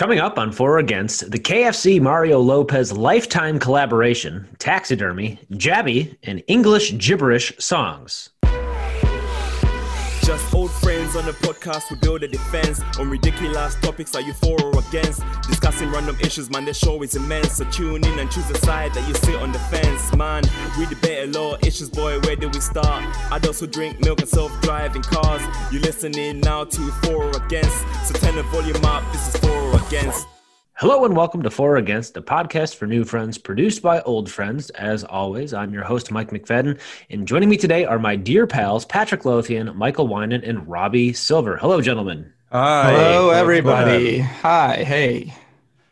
Coming up on For or Against, the KFC Mario Lopez lifetime collaboration, taxidermy, jabby, and English gibberish songs. Just old friends on the podcast, we build a defense on ridiculous topics. Are you for or against? Discussing random issues, man, the show is immense. So tune in and choose a side that you sit on the fence, man. We debate a lot issues, boy. Where do we start? Adults who drink milk and self-driving cars. You listening now to for or against? So turn the volume up. This is for or against. Hello and welcome to For or Against, a podcast for new friends produced by old friends. As always, I'm your host, Mike McFadden, and joining me today are my dear pals, Patrick Lothian, Michael Winan, and Robbie Silver. Hello, gentlemen. Hi. Hello, everybody. Hi. Hey.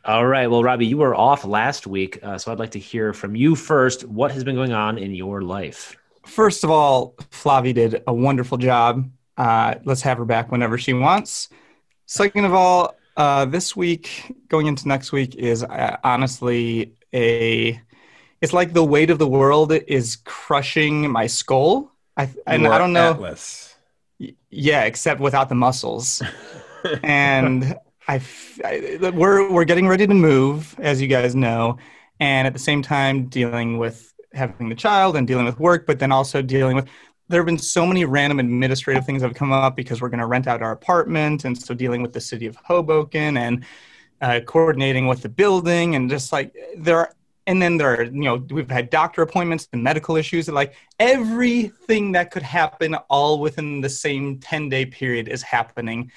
All right. Well, Robbie, you were off last week, uh, so I'd like to hear from you first. What has been going on in your life? First of all, Flavi did a wonderful job. Uh, let's have her back whenever she wants. Second of all, uh, this week, going into next week, is uh, honestly a. It's like the weight of the world is crushing my skull. I and I don't know. Atlas. Yeah, except without the muscles. and I, I- we're we're getting ready to move, as you guys know, and at the same time dealing with having the child and dealing with work, but then also dealing with. There have been so many random administrative things that have come up because we're going to rent out our apartment, and so dealing with the city of Hoboken and uh, coordinating with the building, and just like there are. And then there are, you know, we've had doctor appointments and medical issues. And like everything that could happen all within the same 10 day period is happening.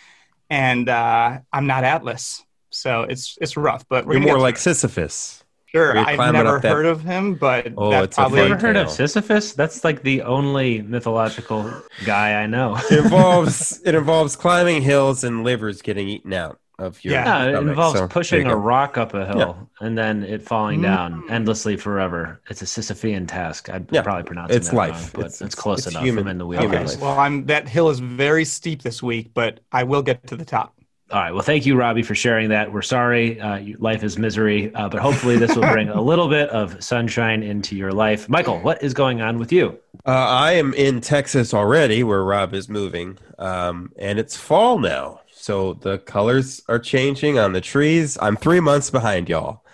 And uh, I'm not Atlas. So it's it's rough, but we're You're more like through Sisyphus. It. sure. I've never that- heard of him, but Oh, that's it's a probably Have you fun ever heard of. Sisyphus? That's like the only mythological guy I know. It involves it involves climbing hills and livers getting eaten out of your Yeah. Yeah, it involves So, pushing a rock up a hill and then it falling Mm. down endlessly forever. It's a Sisyphean task. I'm Yeah, probably pronounce it's that life. wrong, but It's- it's, it's- close it's enough. human- I'm in the human okay. Well, I'm that hill is very steep this week, but I will get to the top. All right. Well, thank you, Robbie, for sharing that. We're sorry. Uh, life is misery, uh, but hopefully this will bring a little bit of sunshine into your life. Michael, what is going on with you? Uh, I am in Texas already, where Rob is moving, um, and it's fall now. So the colors are changing on the trees. I'm three months behind y'all,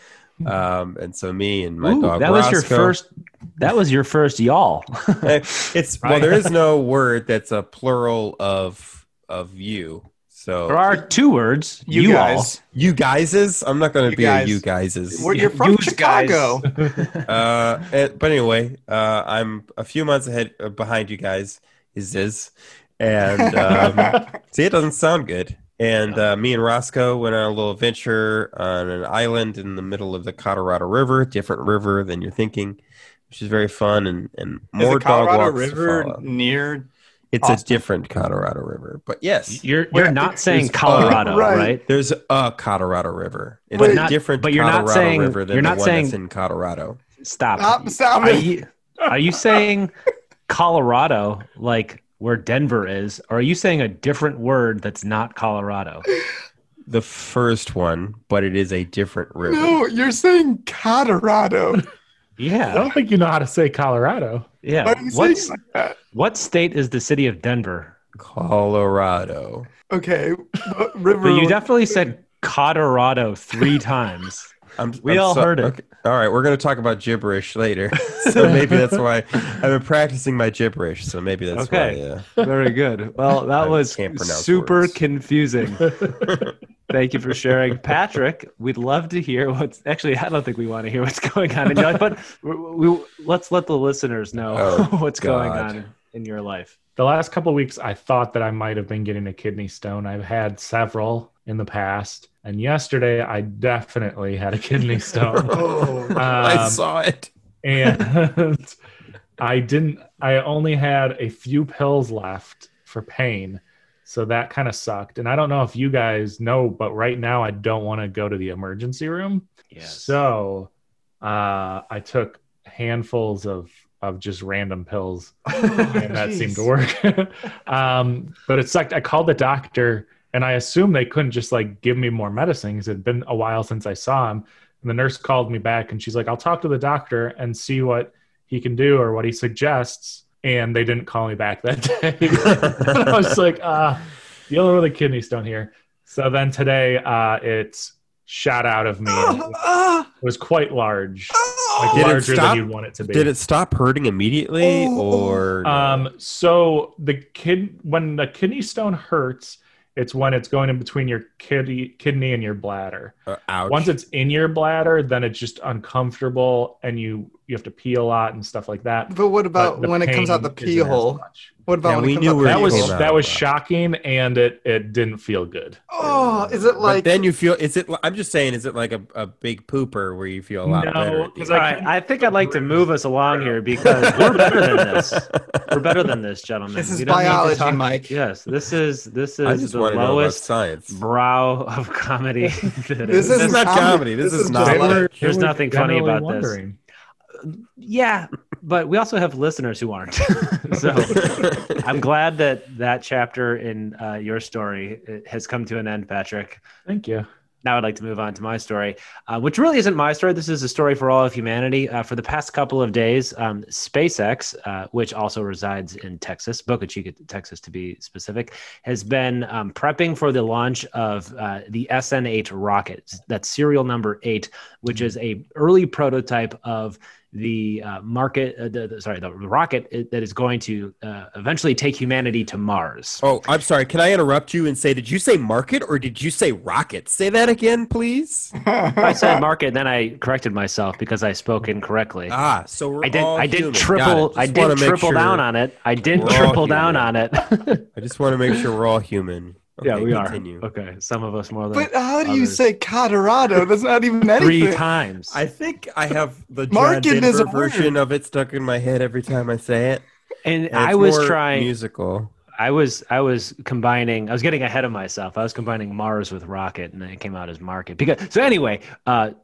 um, and so me and my Ooh, dog. that was your first. That was your first y'all. It's well, there is no word that's a plural of of you. So there are two words. You, You, guys, you guyses. I'm not going to be guys. a you guyses. We're- you're from Yous guys. Chicago. uh, but anyway, uh, I'm a few months ahead uh, behind you guys. Is this? And um, see, it doesn't sound good. And uh, me and Roscoe went on a little adventure on an island in the middle of the Colorado River, different river than you're thinking, which is very fun and and is more the dog Colorado walks River follow. near? It's a different Colorado River, but yes, You're you're not saying there's- uh, Colorado, right. right? there's a Colorado River. It's But a not- different but you're not saying- River than you're the not one saying- that's in Colorado. Stop. Stop! Stop Are you are you saying Colorado like where Denver is, or are you saying a different word that's not Colorado? The first one, but it is a different river. No, you're saying Colorado. I don't think you know how to say Colorado. yeah. Why are you saying What's like what state is the city of Denver? Colorado. Okay, what river? But you definitely said Colorado three times. I'm, We I'm all heard it. okay. All right, we're going to talk about gibberish later. so maybe that's why I've been practicing my gibberish. So maybe that's Okay. why. Yeah. Very good. Well, that I was super words. confusing. Thank you for sharing, Patrick. We'd love to hear what's actually. I don't think we want to hear what's going on in your life, but we, we, let's let the listeners know Oh, what's going on in your life. The last couple of weeks, I thought that I might have been getting a kidney stone. I've had several in the past, and yesterday I definitely had a kidney stone. Oh, I Um, saw it. and I didn't. I only had a few pills left for pain, so that kind of sucked. And I don't know if you guys know, but right now I don't want to go to the emergency room. Yes. So uh, I took handfuls of of just random pills, and that seemed to work. um, but it sucked. I called the doctor, and I assumed they couldn't just like give me more medicine because it'd been a while since I saw him. And the nurse called me back, and she's like, "I'll talk to the doctor and see what he can do or what he suggests." And they didn't call me back that day. And I was like, "Ah, dealing with a kidney stone here." So then today, uh, it's shot out of me. It was quite large, like Did it larger stop? than you'd want it to be. Did it stop hurting immediately, Oh. or no? Um, so the kid, when the kidney stone hurts, it's when it's going in between your kidney, kidney and your bladder. Uh, ouch. Once it's in your bladder, then it's just uncomfortable, and you you have to pee a lot and stuff like that. But what about But when it comes out the pee hole? What about Yeah, when we it comes knew out the where That was pee came that was shocking, and it it didn't feel good. Oh, is it But like? then you feel is it? I'm just saying, is it like a, a big pooper where you feel a lot No, better? at the 'cause end? I think I'd like to move us along here because we're better than this. We're better than this, gentlemen. this is We don't need to biology, talk- Mike. Yes, this is this is the want to know about lowest science. brow of comedy. This is- This is isn't comedy. comedy. This This is is not. like- were- There's nothing funny generally about this. Yeah, but we also have listeners who aren't. so I'm glad that that chapter in uh, your story uh, has come to an end, Patrick. Thank you. Now I'd like to move on to my story, uh, which really isn't my story. This is a story for all of humanity. Uh, for the past couple of days, um, SpaceX, uh, which also resides in Texas, Boca Chica, Texas to be specific, has been um, prepping for the launch of uh, the SN8 rocket. That's serial number eight, which is a early prototype of the uh, market, uh, the, the- sorry, the rocket that is going to uh, eventually take humanity to Mars. Oh, I'm sorry. Can I interrupt you and say, did you say market or did you say rocket? Say that again, please. I said market, then I corrected myself because I spoke incorrectly. Ah, so we're I did. all I did human. Triple. I did triple sure- down on it. I did triple down on it. I just want to make sure we're all human. Yeah, Okay, we continue. are. Okay, some of us more than But how do you say Colorado? That's not even anything. three times. I think I have the John Market is Denver a word. version of it stuck in my head every time I say it. and and I was trying. musical. I was. I was combining. I was getting ahead of myself. I was combining Mars with rocket, and then it came out as market. Because so anyway, uh, s-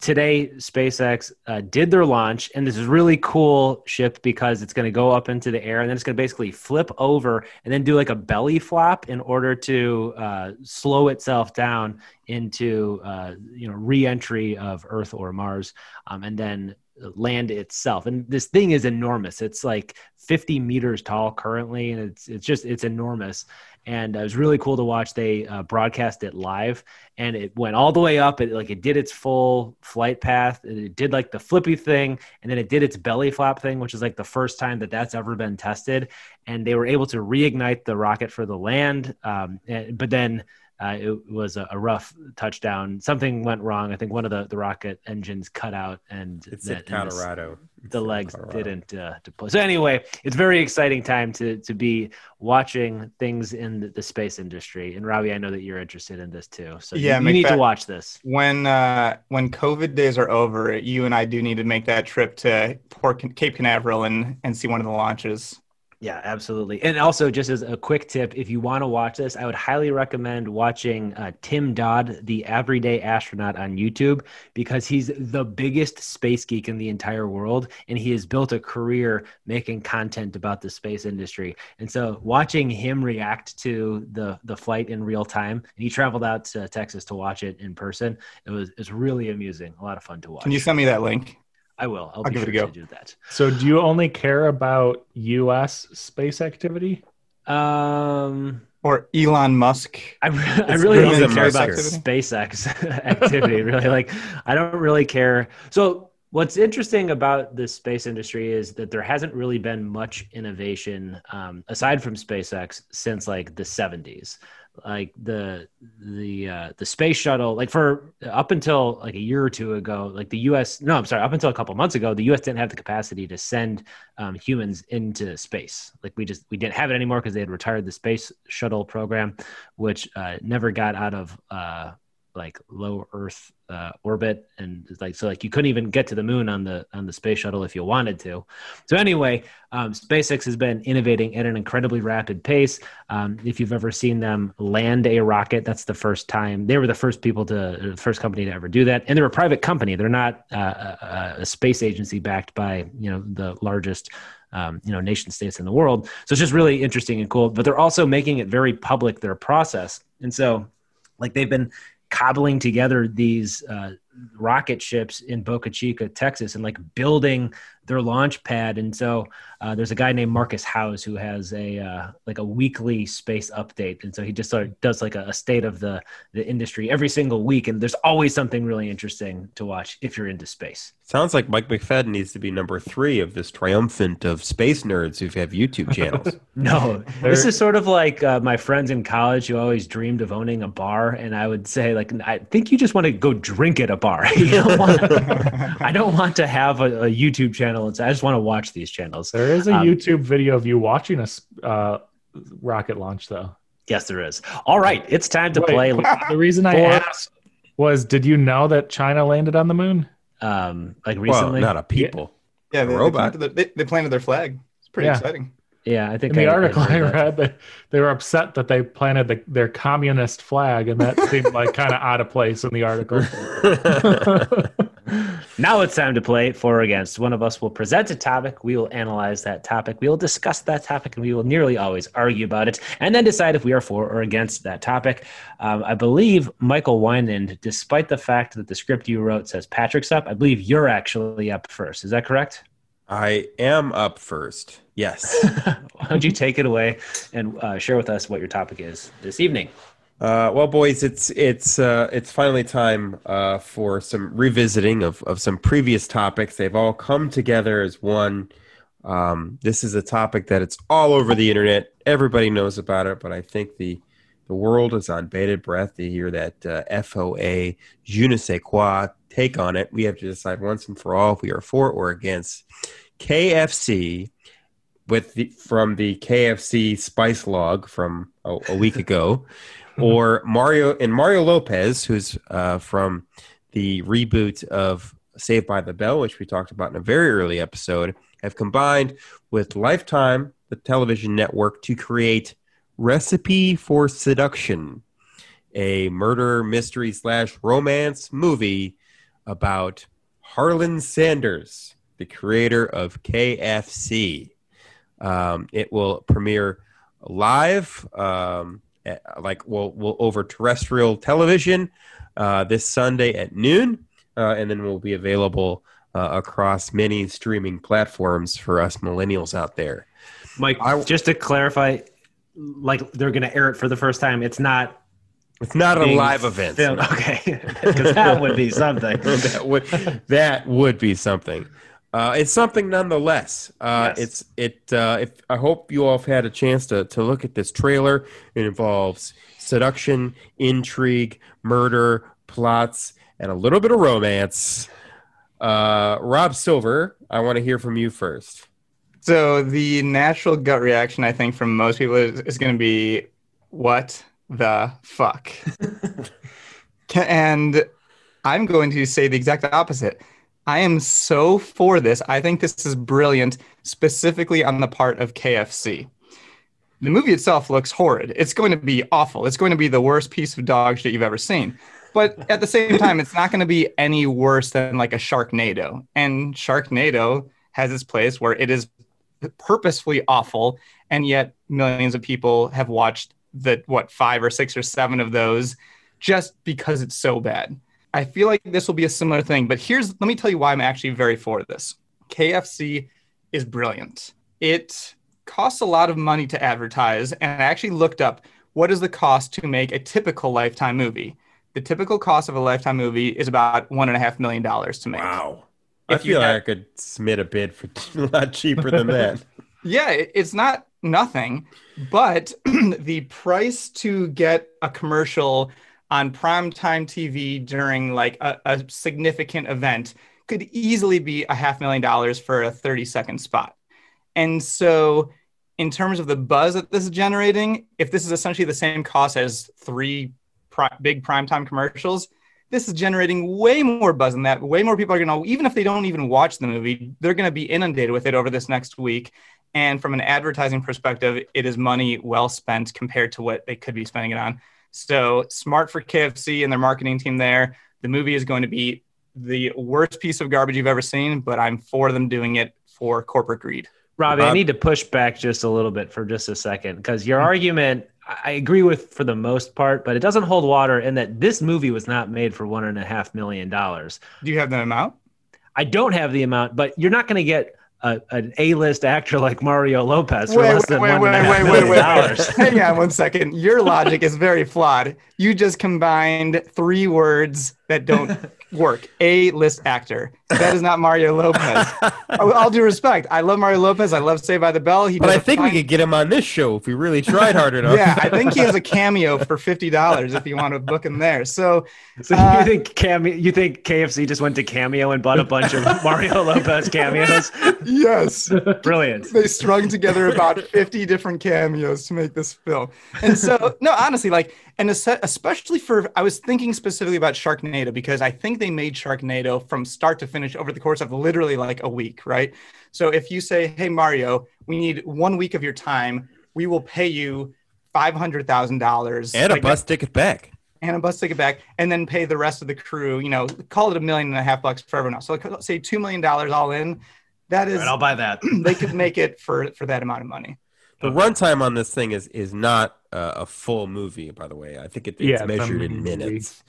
today SpaceX uh, did their launch, and this is really cool ship because it's going to go up into the air, and then it's going to basically flip over and then do like a belly flop in order to uh, slow itself down into uh, you know re-entry of Earth or Mars, um, and then land itself. And this thing is enormous. It's like 50 meters tall currently, and it's it's just it's enormous. And it was really cool to watch. They uh, broadcast it live, and it went all the way up. It like it did its full flight path. It did like the flippy thing, and then it did its belly flap thing, which is like the first time that that's ever been tested. And they were able to reignite the rocket for the land, um, and, but then uh, it was a, a rough touchdown. Something went wrong. I think one of the, the rocket engines cut out, and It's that- in and the- Colorado. It's the legs Colorado. didn't uh, deploy. So anyway, it's very exciting time to to be watching things in the, the space industry. And Robbie, I know that you're interested in this too. So Yeah, you, you need to watch this. When uh, when COVID days are over, you and I do need to make that trip to Port Cape Canaveral and and see one of the launches. Yeah, absolutely. And also, just as a quick tip, if you want to watch this, I would highly recommend watching uh, Tim Dodd, the Everyday Astronaut, on YouTube because he's the biggest space geek in the entire world, and he has built a career making content about the space industry. And so, watching him react to the the flight in real time, and he traveled out to Texas to watch it in person. It was it's really amusing, a lot of fun to watch. Can you send me that link? I will. I'll, I'll be give it a go. to do that. So, do you only care about U.S. space activity? Um. Or Elon Musk? I, re- I really really don't the care Musk about activity. SpaceX activity. Really, like I don't really care. So what's interesting about the space industry is that there hasn't really been much innovation um, aside from SpaceX since like the 70s. Like the the uh, the space shuttle, like for up until like a year or two ago, like the U.S. No, I'm sorry, up until a couple months ago, the U.S. didn't have the capacity to send um, humans into space. Like we just we didn't have it anymore because they had retired the space shuttle program, which uh, never got out of uh, like low Earth uh, orbit, and like so like you couldn't even get to the moon on the on the space shuttle if you wanted to. So anyway, um, SpaceX has been innovating at an incredibly rapid pace. Um, if you've ever seen them land a rocket, that's the first time they were the first people to the first company to ever do that, and they're a private company. They're not uh, a, a space agency backed by you know the largest um, you know nation states in the world. So it's just really interesting and cool. But they're also making it very public their process, and so like they've been cobbling together these uh, rocket ships in Boca Chica, Texas, and like building their launch pad. And so uh, there's a guy named Marcus House who has a uh, like a weekly space update, and so he just sort of does like a, a, state of the the industry every single week. And there's always something really interesting to watch if you're into space. Sounds like Mike McFadden needs to be number three of this triumphant of space nerds who have YouTube channels. no, this is sort of like uh, my friends in college who always dreamed of owning a bar, and I would say like I think you just want to go drink at a bar. don't want I don't want to have a, a YouTube channel. It's, I just want to watch these channels. There is a um, YouTube video of you watching a uh, rocket launch, though. Yes, there is. All right, it's time to Wait, play. The reason I asked was, did you know that China landed on the moon? Um, like recently, well, not a people. Yeah, yeah they, they, planted their, they, they, planted their flag. It's pretty yeah. exciting. Yeah, I think in the I, article I, I read that they were upset that they planted the, their communist flag, and that seemed like kind of out of place in the article. now it's time to play for or against. One of us will present a topic. We will analyze that topic. We will discuss that topic, and we will nearly always argue about it, and then decide if we are for or against that topic. Um, I believe Michael Weinand, despite the fact that the script you wrote says Patrick's up, I believe you're actually up first. Is that correct? I am up first. Yes. Why don't you take it away and uh, share with us what your topic is this evening? Uh, well, boys, it's it's uh, it's finally time uh, for some revisiting of, of some previous topics. They've all come together as one. Um, this is a topic that it's all over the internet. Everybody knows about it, but I think the the world is on bated breath to hear that uh, FOA je ne sais quoi take on it. We have to decide once and for all if we are for or against KFC with the, from the KFC spice log from a, a week ago, or Mario and Mario Lopez, who's uh, from the reboot of Saved by the Bell, which we talked about in a very early episode, have combined with Lifetime, the television network, to create Recipe for Seduction, a murder mystery slash romance movie about Harlan Sanders, the creator of KFC. Um, it will premiere live, um, like we'll, we'll over terrestrial television uh, this Sunday at noon, uh, and then we'll be available uh, across many streaming platforms for us millennials out there. Mike, I, just to clarify, like they're going to air it for the first time. It's not. It's not a live event. Filmed. Okay, because that would be something. that would that would be something. Uh, it's something nonetheless. Uh, yes. It's it. Uh, if I hope you all have had a chance to to look at this trailer. It involves seduction, intrigue, murder, plots, and a little bit of romance. Uh, Rob Silver, I want to hear from you first. So the natural gut reaction, I think, from most people is, is going to be, "What the fuck?" and I'm going to say the exact opposite I am so for this. I think this is brilliant, specifically on the part of KFC. The movie itself looks horrid. It's going to be awful. It's going to be the worst piece of dog shit you've ever seen. But at the same time, it's not going to be any worse than like a Sharknado. And Sharknado has its place where it is purposefully awful, and yet millions of people have watched the what five or six or seven of those just because it's so bad. I feel like this will be a similar thing, but here's let me tell you why I'm actually very for this. KFC is brilliant. It costs a lot of money to advertise, and I actually looked up what is the cost to make a typical lifetime movie. The typical cost of a lifetime movie is about one and a half million dollars to make. Wow. If I feel like I could submit a bid for a lot cheaper than that. yeah, it's not nothing, but the price to get a commercial on primetime TV during like a, a significant event could easily be a half million dollars for a 30 second spot. And so, in terms of the buzz that this is generating, if this is essentially the same cost as three pri- big primetime commercials, this is generating way more buzz than that. Way more people are going to, even if they don't even watch the movie, they're going to be inundated with it over this next week. And from an advertising perspective, it is money well spent compared to what they could be spending it on. So smart for KFC and their marketing team there. The movie is going to be the worst piece of garbage you've ever seen, but I'm for them doing it for corporate greed. Robbie, I need to push back just a little bit for just a second because your argument I agree with for the most part, but it doesn't hold water in that this movie was not made for one and a half million dollars. Do you have the amount? I don't have the amount, but you're not going to get a, an A-list actor like Mario Lopez for less than one and a half million dollars. Hang on one second. Your logic is very flawed. You just combined three words that don't work. A list actor. That is not Mario Lopez. With all due respect, I love Mario Lopez. I love Saved by the Bell. He But does I a think we could get him on this show if we really tried hard enough. Yeah, I think he has a cameo for fifty dollars if you want to book him there. So So Uh, you think Cameo? You think KFC just went to Cameo and bought a bunch of Mario Lopez cameos? yes, Brilliant. they strung together about 50 different cameos to make this film. And so, no, honestly, like, and especially for, I was thinking specifically about Sharknado because I think they made Sharknado from start to finish over the course of literally like a week, right? So if you say, hey, Mario, we need one week of your time, we will pay you $500,000 And a like, bus ticket back. and a bus ticket back, and then pay the rest of the crew, you know, call it a million and a half bucks for everyone else. So like, say $2 million all in. That is All right, I'll buy that. they could make it for for that amount of money. The runtime on this thing is is not uh, a full movie, by the way. I think it, it's Yeah, measured in minutes.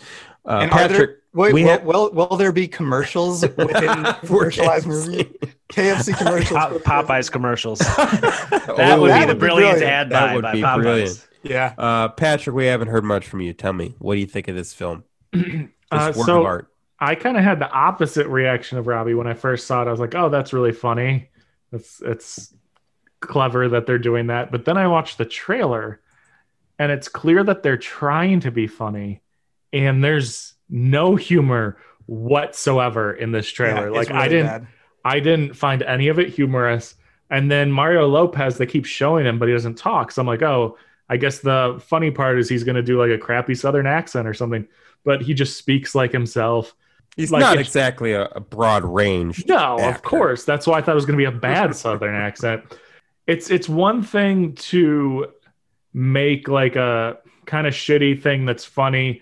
Uh, and Patrick, there, wait, we will, have- will will there be commercials within commercialized movie? KFC commercials. Pop, Popeyes commercials. that That would that be the would be brilliant brilliant. ad That would by be Popeyes. brilliant. Yeah. Uh, Patrick, we haven't heard much from you. Tell me, what do you think of this film? This Uh, work so- of art. I kind of had the opposite reaction of Robbie when I first saw it. I was like, "Oh, that's really funny. It's it's clever that they're doing that." But then I watched the trailer, and it's clear that they're trying to be funny, and there's no humor whatsoever in this trailer. Yeah, like it's I didn't bad. I didn't find any of it humorous. And then Mario Lopez, they keep showing him, but he doesn't talk. So I'm like, oh, I guess the funny part is he's going to do like a crappy Southern accent or something, but he just speaks like himself. He's like, not exactly a, a broad range. No, of course. That's why I thought it was going to be a bad Southern accent. It's it's one thing to make like a kind of shitty thing that's funny,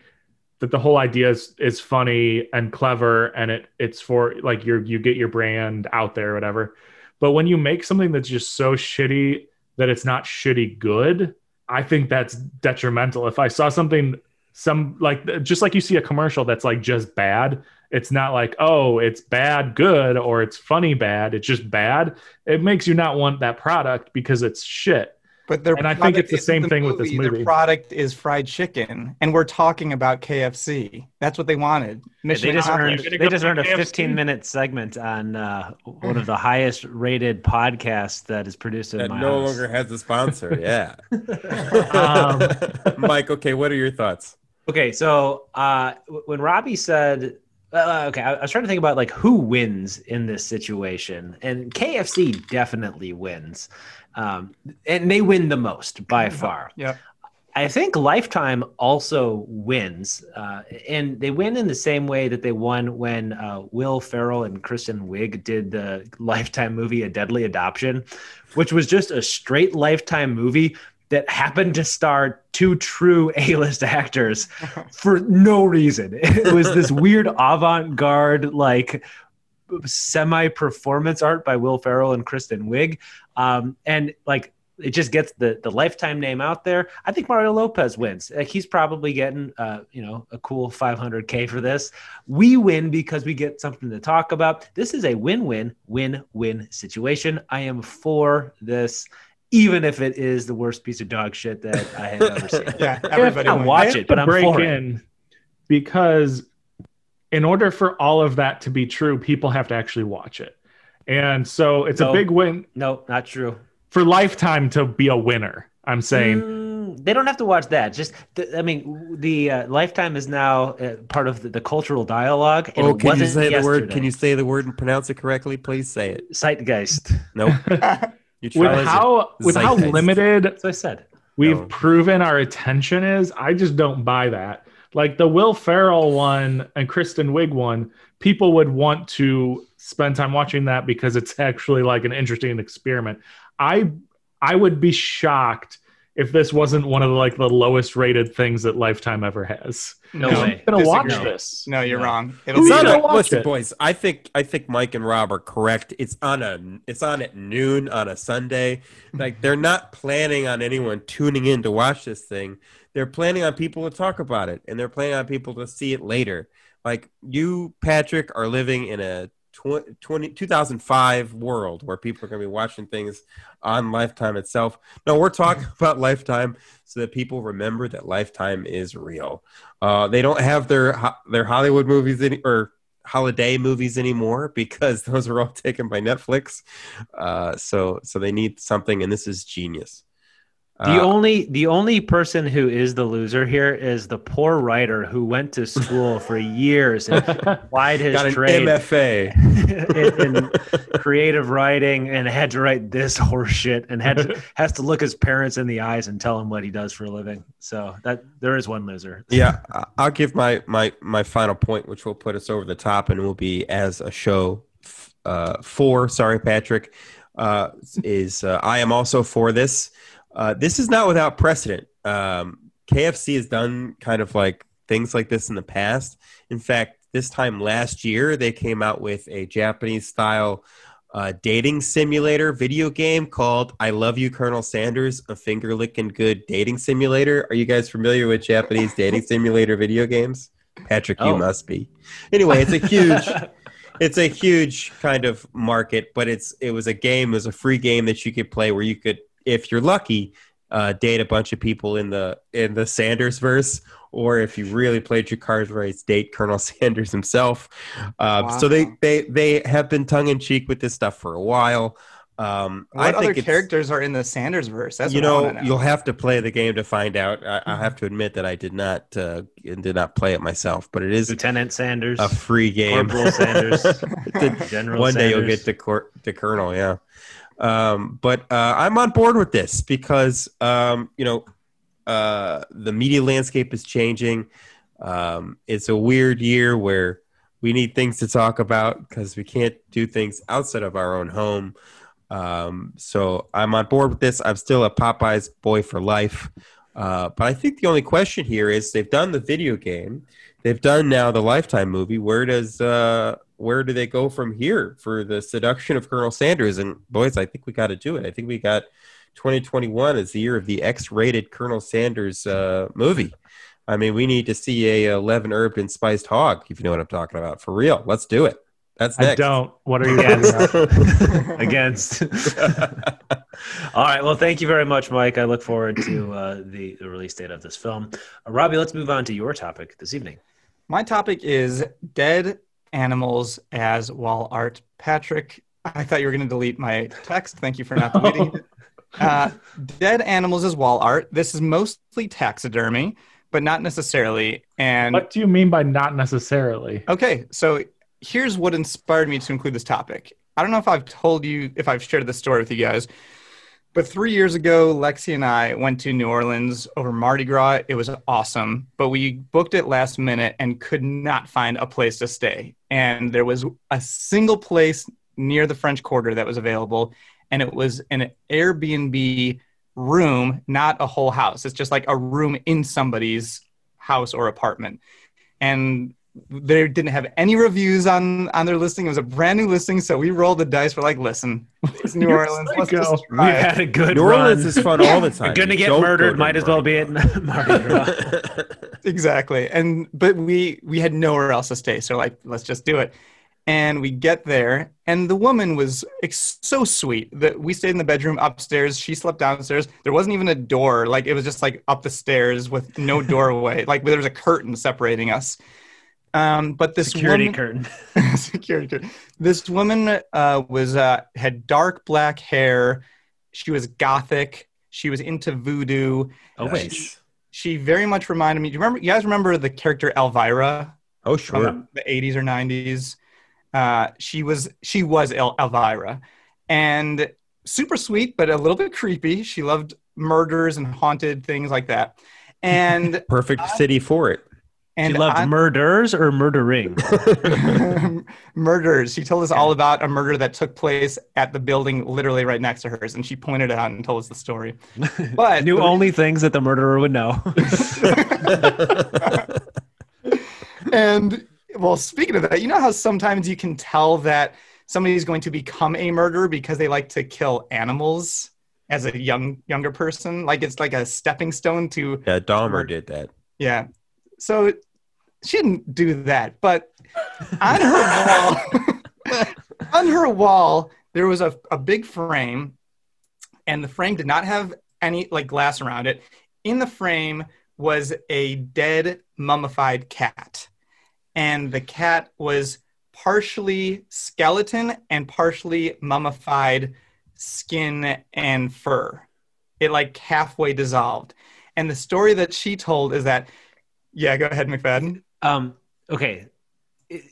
that the whole idea is is funny and clever, and it it's for like you you get your brand out there, or whatever. But when you make something that's just so shitty that it's not shitty good, I think that's detrimental. If I saw something some like just like you see a commercial that's like just bad it's not like oh it's bad good or it's funny bad it's just bad it makes you not want that product because it's shit But their And I think it's the isn't same thing with this movie. Their product is fried chicken, and we're talking about KFC. That's what they wanted. Mission They just earned they just earned a 15 minute segment on uh, one of the highest rated podcasts that is produced in That my no house. longer has a sponsor. Yeah. Um, Mike, okay, what are your thoughts? Okay, so uh, when Robbie said, uh, okay, I, I was trying to think about like who wins in this situation, and KFC definitely wins, um, and they win the most by far. Yeah, I think Lifetime also wins, uh, and they win in the same way that they won when uh, Will Ferrell and Kristen Wiig did the Lifetime movie A Deadly Adoption, which was just a straight Lifetime movie that happened to star two true A-list actors for no reason. It was this weird avant-garde, like semi-performance art by Will Ferrell and Kristen Wiig, um, and like it just gets the the lifetime name out there. I think Mario Lopez wins. Like he's probably getting uh, you know a cool 500k for this. We win because we get something to talk about. This is a win-win win-win situation. I am for this. Even if it is the worst piece of dog shit that I have ever seen. Yeah, everybody. wins. watch I it, but I'm break for it. in because in order for all of that to be true, people have to actually watch it. And so it's No. a big win No, not true. for Lifetime to be a winner. I'm saying Mm, they don't have to watch that. Just, the, I mean, the uh, Lifetime is now uh, part of the, the cultural dialogue. and oh, can you wasn't say the word? Can you say the word and pronounce it correctly? Please say it. Zeitgeist? Nope. You with how with how limited That's what I said. we've No. proven our attention is, I just don't buy that. Like the Will Ferrell one and Kristen Wiig one, people would want to spend time watching that because it's actually like an interesting experiment. I I would be shocked if this wasn't one of the, like the lowest rated things that Lifetime ever has. No No. way. I'm gonna watch Disagree. this. No, you're No. wrong. It'll Who's be It's gonna on a, watch listen, it? boys. I think I think Mike and Rob are correct. It's on a it's on at noon on a Sunday. Like they're not planning on anyone tuning in to watch this thing. They're planning on people to talk about it, and they're planning on people to see it later. Like you, Patrick, are living in a tw- 20, 2005 world where people are going to be watching things on Lifetime itself. No, we're talking about Lifetime so that people remember that Lifetime is real. Uh, they don't have their their Hollywood movies any, or holiday movies anymore because those are all taken by Netflix. Uh, so so they need something, and this is genius. The Uh, only the only person who is the loser here is the poor writer who went to school for years and applied his got an trade MFA. in, in creative writing and had to write this horse shit and had to, has to look his parents in the eyes and tell them what he does for a living. So that there is one loser. yeah, I'll give my my my final point, which will put us over the top, and will be as a show uh, for. Sorry, Patrick. Uh, is uh, I am also for this. Uh, this is not without precedent. Um, KFC has done kind of like things like this in the past. In fact, this time last year, they came out with a Japanese style uh, dating simulator video game called I Love You, Colonel Sanders, a finger licking good dating simulator. Are you guys familiar with Japanese dating simulator video games? Patrick, you Oh. must be. Anyway, it's a huge. It's a huge kind of market, but it's it was a game, it was a free game that you could play where you could, if you're lucky, uh, date a bunch of people in the in the Sanders verse, or if you really played your cards right, date Colonel Sanders himself. Um, So they they they have been tongue in cheek with this stuff for a while. Um, What I other think it's- characters are in the Sanders verse? That's you know, know, you'll have to play the game to find out. I, I have to admit that I did not uh, did not play it myself, but it is Lieutenant Sanders, a free game. Corporal Sanders, General one day you'll get to cor- to Colonel, yeah. Um, but uh, I'm on board with this because um, you know uh, the media landscape is changing. Um, it's a weird year where we need things to talk about because we can't do things outside of our own home. Um, so I'm on board with this. I'm still a Popeyes boy for life. Uh, but I think the only question here is they've done the video game, they've done now the Lifetime movie. Where does uh, where do they go from here for the seduction of Colonel Sanders? And boys, I think we got to do it. I think we got 2021 as the year of the X-rated Colonel Sanders uh, movie. I mean, we need to see a 11 herb and spiced hog, if you know what I'm talking about. For real, let's do it. That's I don't. What are you Yes. against. All right. Well, thank you very much, Mike. I look forward to uh, the, the release date of this film. Uh, Robbie, let's move on to your topic this evening. My topic is dead animals as wall art. Patrick, I thought you were going to delete my text. Thank you for not deleting it. Uh, dead animals as wall art. This is mostly taxidermy, but not necessarily. And what do you mean by not necessarily? Okay, so here's what inspired me to include this topic. I don't know if I've told you, if I've shared this story with you guys, but three years ago, Lexi and I went to New Orleans over Mardi Gras. It was awesome, but we booked it last minute and could not find a place to stay. And there was a single place near the French Quarter that was available, and it was an Airbnb room, not a whole house. It's just like a room in somebody's house or apartment. And they didn't have any reviews on on their listing. It was a brand new listing, so we rolled the dice. We're like, listen, it's New Orleans. Let's psycho. just We've try it. had a good New run. Orleans is fun all the time. We're gonna get don't murdered. to Might as well be at Mardi Mardi Gras. Gras. exactly. And but we we had nowhere else to stay, so like, let's just do it. And we get there, and the woman was ex- so sweet that we stayed in the bedroom upstairs. She slept downstairs. There wasn't even a door; like it was just like up the stairs with no doorway. like there was a curtain separating us. Um, but this Security woman, curtain. security curtain. This woman uh, was uh, had dark black hair. She was gothic. She was into voodoo. Oh wait. She very much reminded me. Do you remember? You guys remember the character Elvira oh, sure. the '80s or '90s? Uh, she was she was El- Elvira, and super sweet, but a little bit creepy. She loved murders and haunted things like that. And Perfect city for it. And she loved on- murders or murdering. murders. She told us all about a murder that took place at the building literally right next to hers, and she pointed it out and told us the story. But Knew the- only things that the murderer would know. and well, speaking of that, you know how sometimes you can tell that somebody's going to become a murderer because they like to kill animals as a young younger person, like it's like a stepping stone to Yeah, Dahmer did that. yeah. So she didn't do that, but on her wall, on her wall, there was a, a big frame, and the frame did not have any like glass around it. In the frame was a dead mummified cat, and the cat was partially skeleton and partially mummified skin and fur. It like halfway dissolved. And the story that she told is that, yeah, go ahead, McFadden. Um, okay.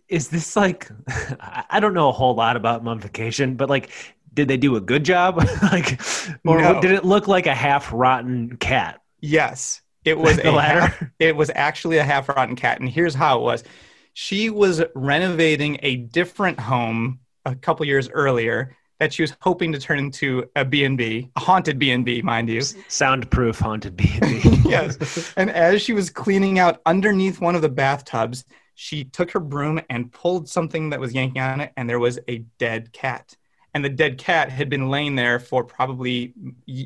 Is this like, I don't know a whole lot about mummification, but like, did they do a good job? like, or No. did it look like a half rotten cat? Yes, it was The latter? half, it was actually a half rotten cat, and here's how it was. She was renovating a different home a couple years earlier that she was hoping to turn into a B&B, a haunted B&B, mind you. Soundproof haunted B&B. yes. And as she was cleaning out underneath one of the bathtubs, she took her broom and pulled something that was yanking on it, and there was a dead cat. And the dead cat had been laying there for probably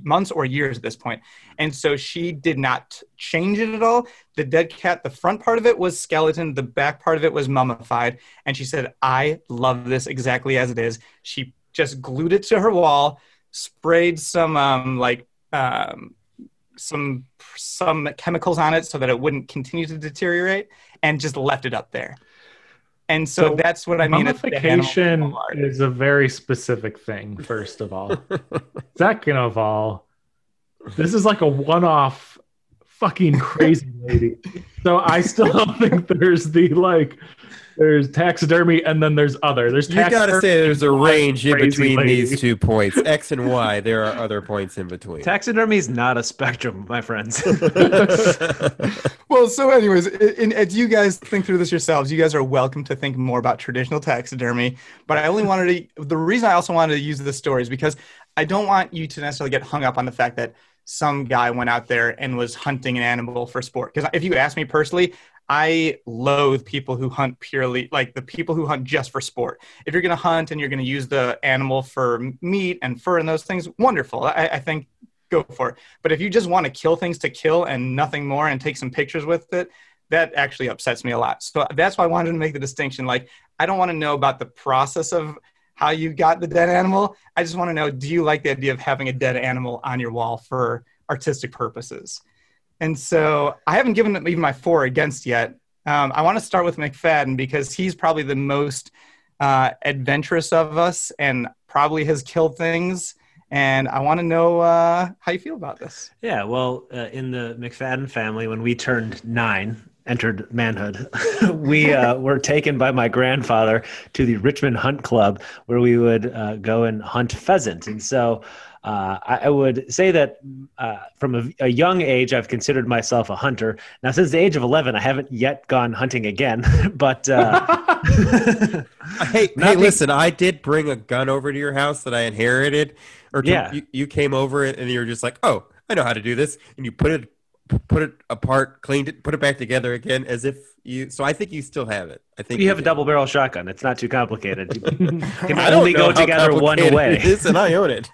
months or years at this point. And so she did not change it at all. The dead cat, the front part of it was skeleton, the back part of it was mummified. And she said, I love this exactly as it is. She just glued it to her wall, sprayed some um, like um, some some chemicals on it so that it wouldn't continue to deteriorate and just left it up there. And so, So that's what I mean. it's Mummification is a very specific thing, first of all. Second of all, this is like a one off fucking crazy lady. So I still don't think there's the like, there's taxidermy and then there's other. There's You gotta say there's a range in between lady. these two points, X and Y. There are other points in between. Taxidermy is not a spectrum, my friends. Well, so anyways, i- as you guys think through this yourselves, you guys are welcome to think more about traditional taxidermy. But I only wanted to. The reason I also wanted to use this story is because I don't want you to necessarily get hung up on the fact that some guy went out there and was hunting an animal for sport. Because if you ask me personally, I loathe people who hunt purely like the people who hunt just for sport. If you're going to hunt and you're going to use the animal for meat and fur and those things, wonderful. I, I think go for it. But if you just want to kill things to kill and nothing more and take some pictures with it, that actually upsets me a lot. So that's why I wanted to make the distinction. Like, I don't want to know about the process of how you got the dead animal. I just want to know do you like the idea of having a dead animal on your wall for artistic purposes? And so I haven't given them even my for or against yet. Um, I want to start with McFadden because he's probably the most uh, adventurous of us and probably has killed things. And I want to know uh, how you feel about this. Yeah, well, uh, in the McFadden family, when we turned nine, entered manhood, we uh, were taken by my grandfather to the Richmond Hunt Club, where we would uh, go and hunt pheasant. And so uh, I, I would say that uh, from a, a young age, I've considered myself a hunter. Now, since the age of 11, I haven't yet gone hunting again, but. Uh, hey, hey, listen, I did bring a gun over to your house that I inherited, or to, Yeah. you, you came over and you were just like, "Oh, I know how to do this," and you put it put it apart, cleaned it, put it back together again, as if you. So I think you still have it. I think you have a double barrel shotgun. It's not too complicated. You can only go together one way. It is, and I own it.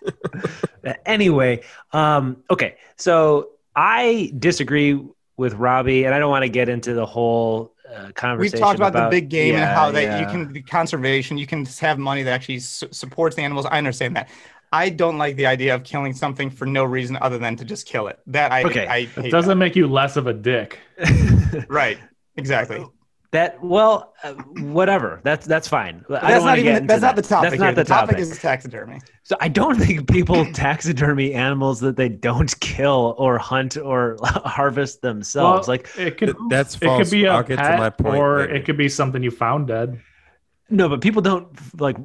anyway, um, okay, so I disagree with Robbie, and I don't want to get into the whole uh, We've talked about, the big game and how that yeah. you can the conservation, you can have money that actually su- supports the animals. I understand that. I don't like the idea of killing something for no reason other than to just kill it. That I Okay. I It hate doesn't make you less of a dick. right. Exactly. That well, uh, whatever. That's that's fine. I But don't that's wanna not get even into that's not the topic. That's not here. the, the topic, topic. is taxidermy. So I don't think people taxidermy animals that they don't kill or hunt or harvest themselves. Well, like it could That's it false. could be a I'll get to pet, my point or later. it could be something you found dead. no, but people don't like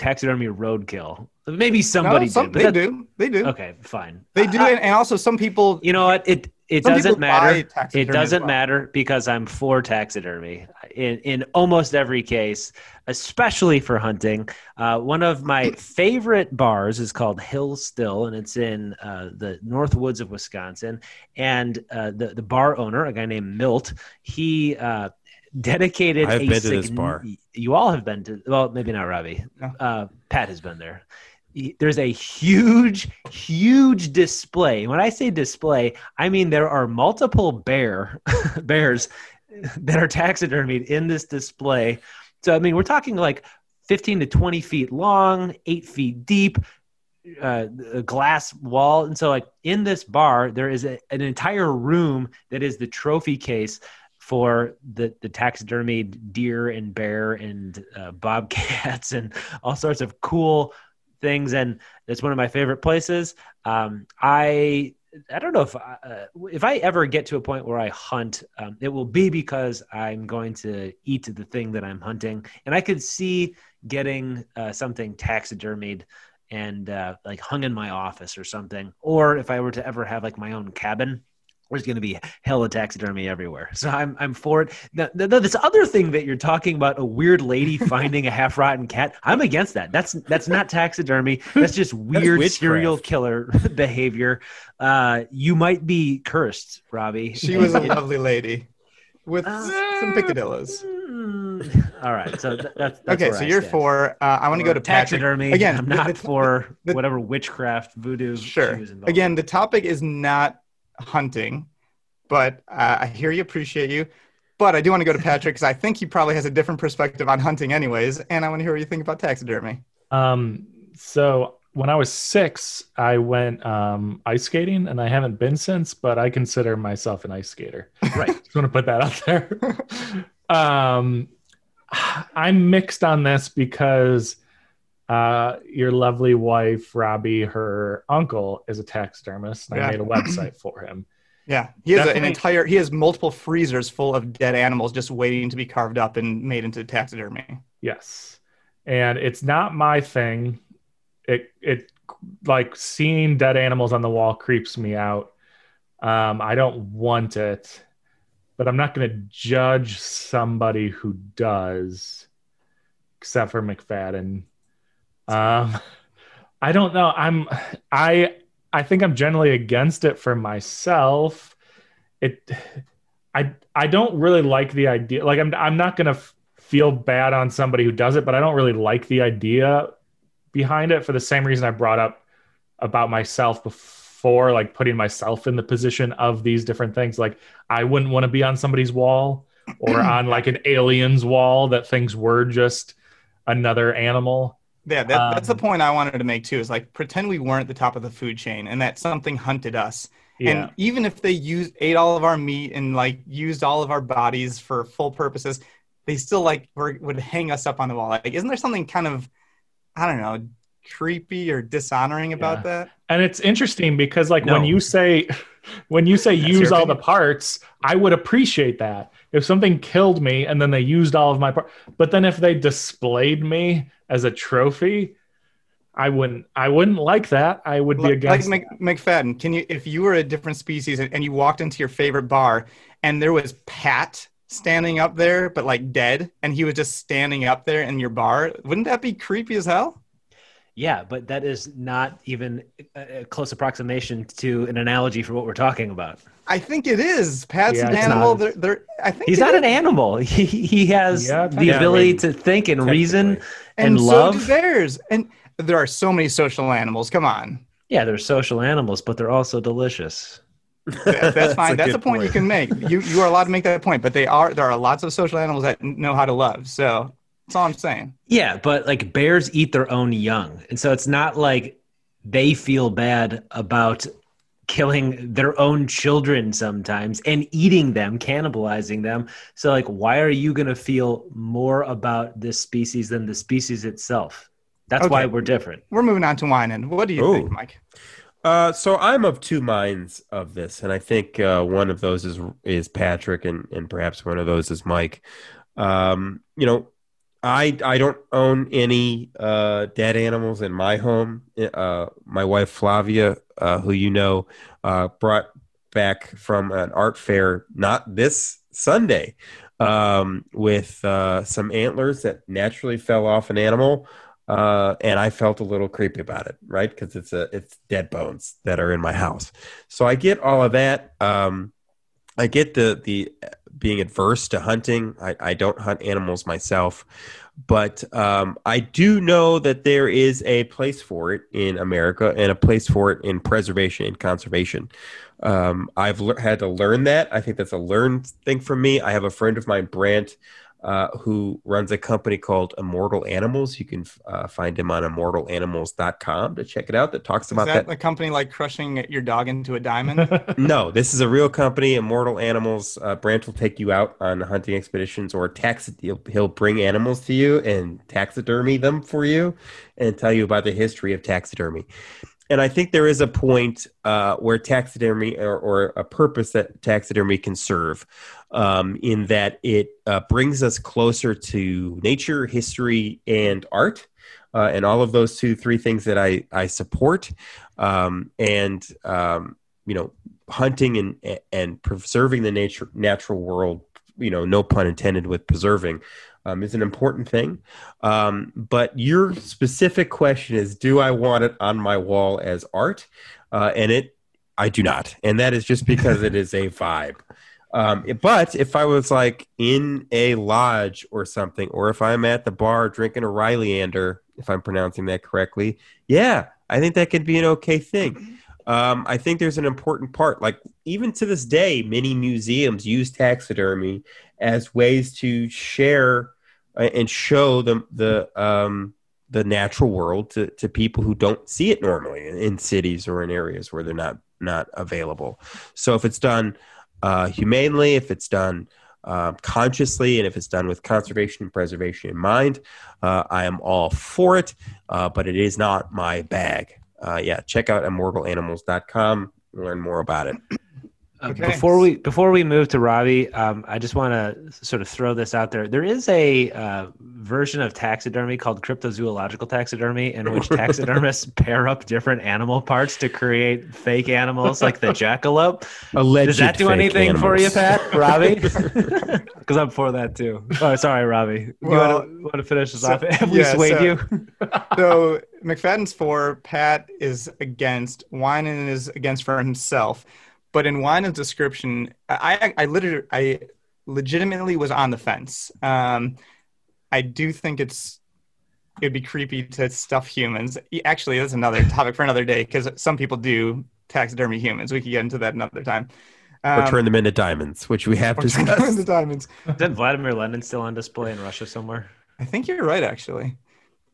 taxidermy roadkill. Maybe somebody no, some, did, they that- do. They do. Okay, fine. They do, I- and, and also some people. you know what? It it doesn't matter. It doesn't well. matter because I'm for taxidermy in in almost every case, especially for hunting. Uh, one of my favorite bars is called Hill Still, and it's in uh, the North Woods of Wisconsin. And uh, the the bar owner, a guy named Milt, he uh, dedicated. I've a been to this sign- bar. You all have been to. Well, maybe not Robbie. No. Uh, Pat has been there. There's a huge, huge display. When I say display, I mean there are multiple bear bears that are taxidermied in this display. So I mean, we're talking like 15 to 20 feet long, eight feet deep, uh, a glass wall, and so like in this bar, there is a, an entire room that is the trophy case for the the taxidermied deer and bear and uh, bobcats and all sorts of cool things. And it's one of my favorite places. Um, i i don't know if I, uh, if i ever get to a point where i hunt um, it will be because i'm going to eat the thing that i'm hunting. And i could see getting uh, something taxidermied and uh, like hung in my office or something. Or if i were to ever have like my own cabin there's going to be hella taxidermy everywhere. So I'm I'm for it. Now, now, this other thing that you're talking about, a weird lady finding a half rotten cat, I'm against that. That's that's not taxidermy. That's just weird witchcraft. serial killer behavior. Uh, you might be cursed, Robbie. She was a lovely lady with some picadillos. Mm, All right, so th- that's, that's Okay, so I you're stand. for. Uh, I want to go to Patrick. taxidermy. Again, I'm the- not the- for the- whatever witchcraft voodoo. Sure. she was involved Again, in. the topic is not hunting, but uh, I hear you, appreciate you. But I do want to go to Patrick because I think he probably has a different perspective on hunting, anyways, and I want to hear what you think about taxidermy. Um, so when I was six, I went um, ice skating, and I haven't been since. But I consider myself an ice skater. right. Just want to put that out there. um, I'm mixed on this because uh, your lovely wife, Robbie, her uncle is a taxidermist. And Yeah. I made a website for him. Yeah, he has an entire. He has multiple freezers full of dead animals just waiting to be carved up and made into taxidermy. Yes. And it's not my thing. It it like seeing dead animals on the wall creeps me out. Um, I don't want it, but I'm not going to judge somebody who does, except for McFadden. Um, I don't know. I'm I I think I'm generally against it for myself. It I I don't really like the idea. Like I'm I'm not gonna f- feel bad on somebody who does it, but I don't really like the idea behind it for the same reason I brought up about myself before, like putting myself in the position of these different things. Like I wouldn't want to be on somebody's wall or on like an alien's wall that things were just another animal. Yeah, that, that's the Um, point I wanted to make too. Is like pretend we weren't the top of the food chain and that something hunted us. Yeah. And even if they used ate all of our meat and like used all of our bodies for full purposes, they still like were, would hang us up on the wall. Like, isn't there something kind of, I don't know, creepy or dishonoring about Yeah. that? And it's interesting because like when you say when you say use all the parts, I would appreciate that. If something killed me and then they used all of my parts, but then if they displayed me as a trophy, I wouldn't I wouldn't like that. I would be Like, against like Mc, McFadden, can you, if you were a different species and, and you walked into your favorite bar and there was Pat standing up there, but like dead, and he was just standing up there in your bar, wouldn't that be creepy as hell? Yeah, but that is not even a a close approximation to an analogy for what we're talking about. I think it is. Pat's Yeah, an animal. They're, they're, I think He's not is. an animal. He, he has Yeah, the ability to think and reason Technically. and, so love. do bears. And there are so many social animals. Come on, yeah, they're social animals, but they're also delicious. That- that's fine. a That's a point, you can make. You you are allowed to make that point. But they are there are lots of social animals that know how to love. So that's all I'm saying. Yeah, but like bears eat their own young. And so it's not like they feel bad about killing their own children sometimes and eating them, cannibalizing them. So like why are you going to feel more about this species than the species itself? That's why we're different. We're moving on to wine. And what do you Ooh. think, Mike? Uh, so I'm of two minds of this, and I think uh, one of those is is Patrick, and and perhaps one of those is Mike. Um, you know, I I don't own any uh, dead animals in my home. Uh, my wife Flavia, uh, who you know, uh, brought back from an art fair, not this Sunday, um, with uh, some antlers that naturally fell off an animal. Uh, and I felt a little creepy about it, right? Because it's a it's dead bones that are in my house. So I get all of that. Um, I get the the being adverse to hunting. I, I don't hunt animals myself, but um, I do know that there is a place for it in America and a place for it in preservation and conservation. Um, I've le- had to learn that. I think that's a learned thing for me. I have a friend of mine, Brant, uh, who runs a company called Immortal Animals. You can uh, find him on immortalanimals.com to check it out. That talks Is about that that. a company like crushing your dog into a diamond? no, this is a real company, Immortal Animals. Uh, Brant will take you out on hunting expeditions or tax. He'll, he'll bring animals to you and taxidermy them for you, and tell you about the history of taxidermy. And I think there is a point uh, where taxidermy or, or a purpose that taxidermy can serve, um, in that it uh, brings us closer to nature, history, and art. Uh, and all of those two, three things that I, I support. Um, and, um, you know, hunting and, and preserving the nature, natural world, you know, no pun intended with preserving, um, is an important thing. Um, but your specific question is, do I want it on my wall as art? Uh, and it, I do not. And that is just because it is a vibe. Um, but if I was like in a lodge or something, or if I'm at the bar drinking a Riley-ander, if I'm pronouncing that correctly, yeah, I think that could be an okay thing. Um, I think there's an important part. Like even to this day, many museums use taxidermy as ways to share uh, and show the the um, the natural world to, to people who don't see it normally in, in cities or in areas where they're not not available. So if it's done uh, humanely, if it's done uh, consciously, and if it's done with conservation and preservation in mind, uh, I am all for it. Uh, but it is not my bag. Uh, yeah, check out immortalanimals.com. Learn more about it. Uh, Okay. Before we before we move to Robbie, um, I just want to sort of throw this out there. There is a uh, version of taxidermy called cryptozoological taxidermy, in which taxidermists pair up different animal parts to create fake animals, like the jackalope. Alleged Does that do anything for you, animals. Pat? Robbie? Because I'm for that too. Oh, sorry, Robbie. You Well, want to want to finish this so- off? Have we yeah, swayed so- you? so McFadden's for, Pat is against, Winand is against for himself. But in Winand's description, I, I, I literally, I legitimately was on the fence. Um, I do think it's, it'd be creepy to stuff humans. Actually, that's another topic for another day because some people do taxidermy humans. We could get into that another time. Or Um, turn them into diamonds, which we have or turn them discussed. into diamonds. Isn't Vladimir Lenin still on display in Russia somewhere? I think you're right, actually.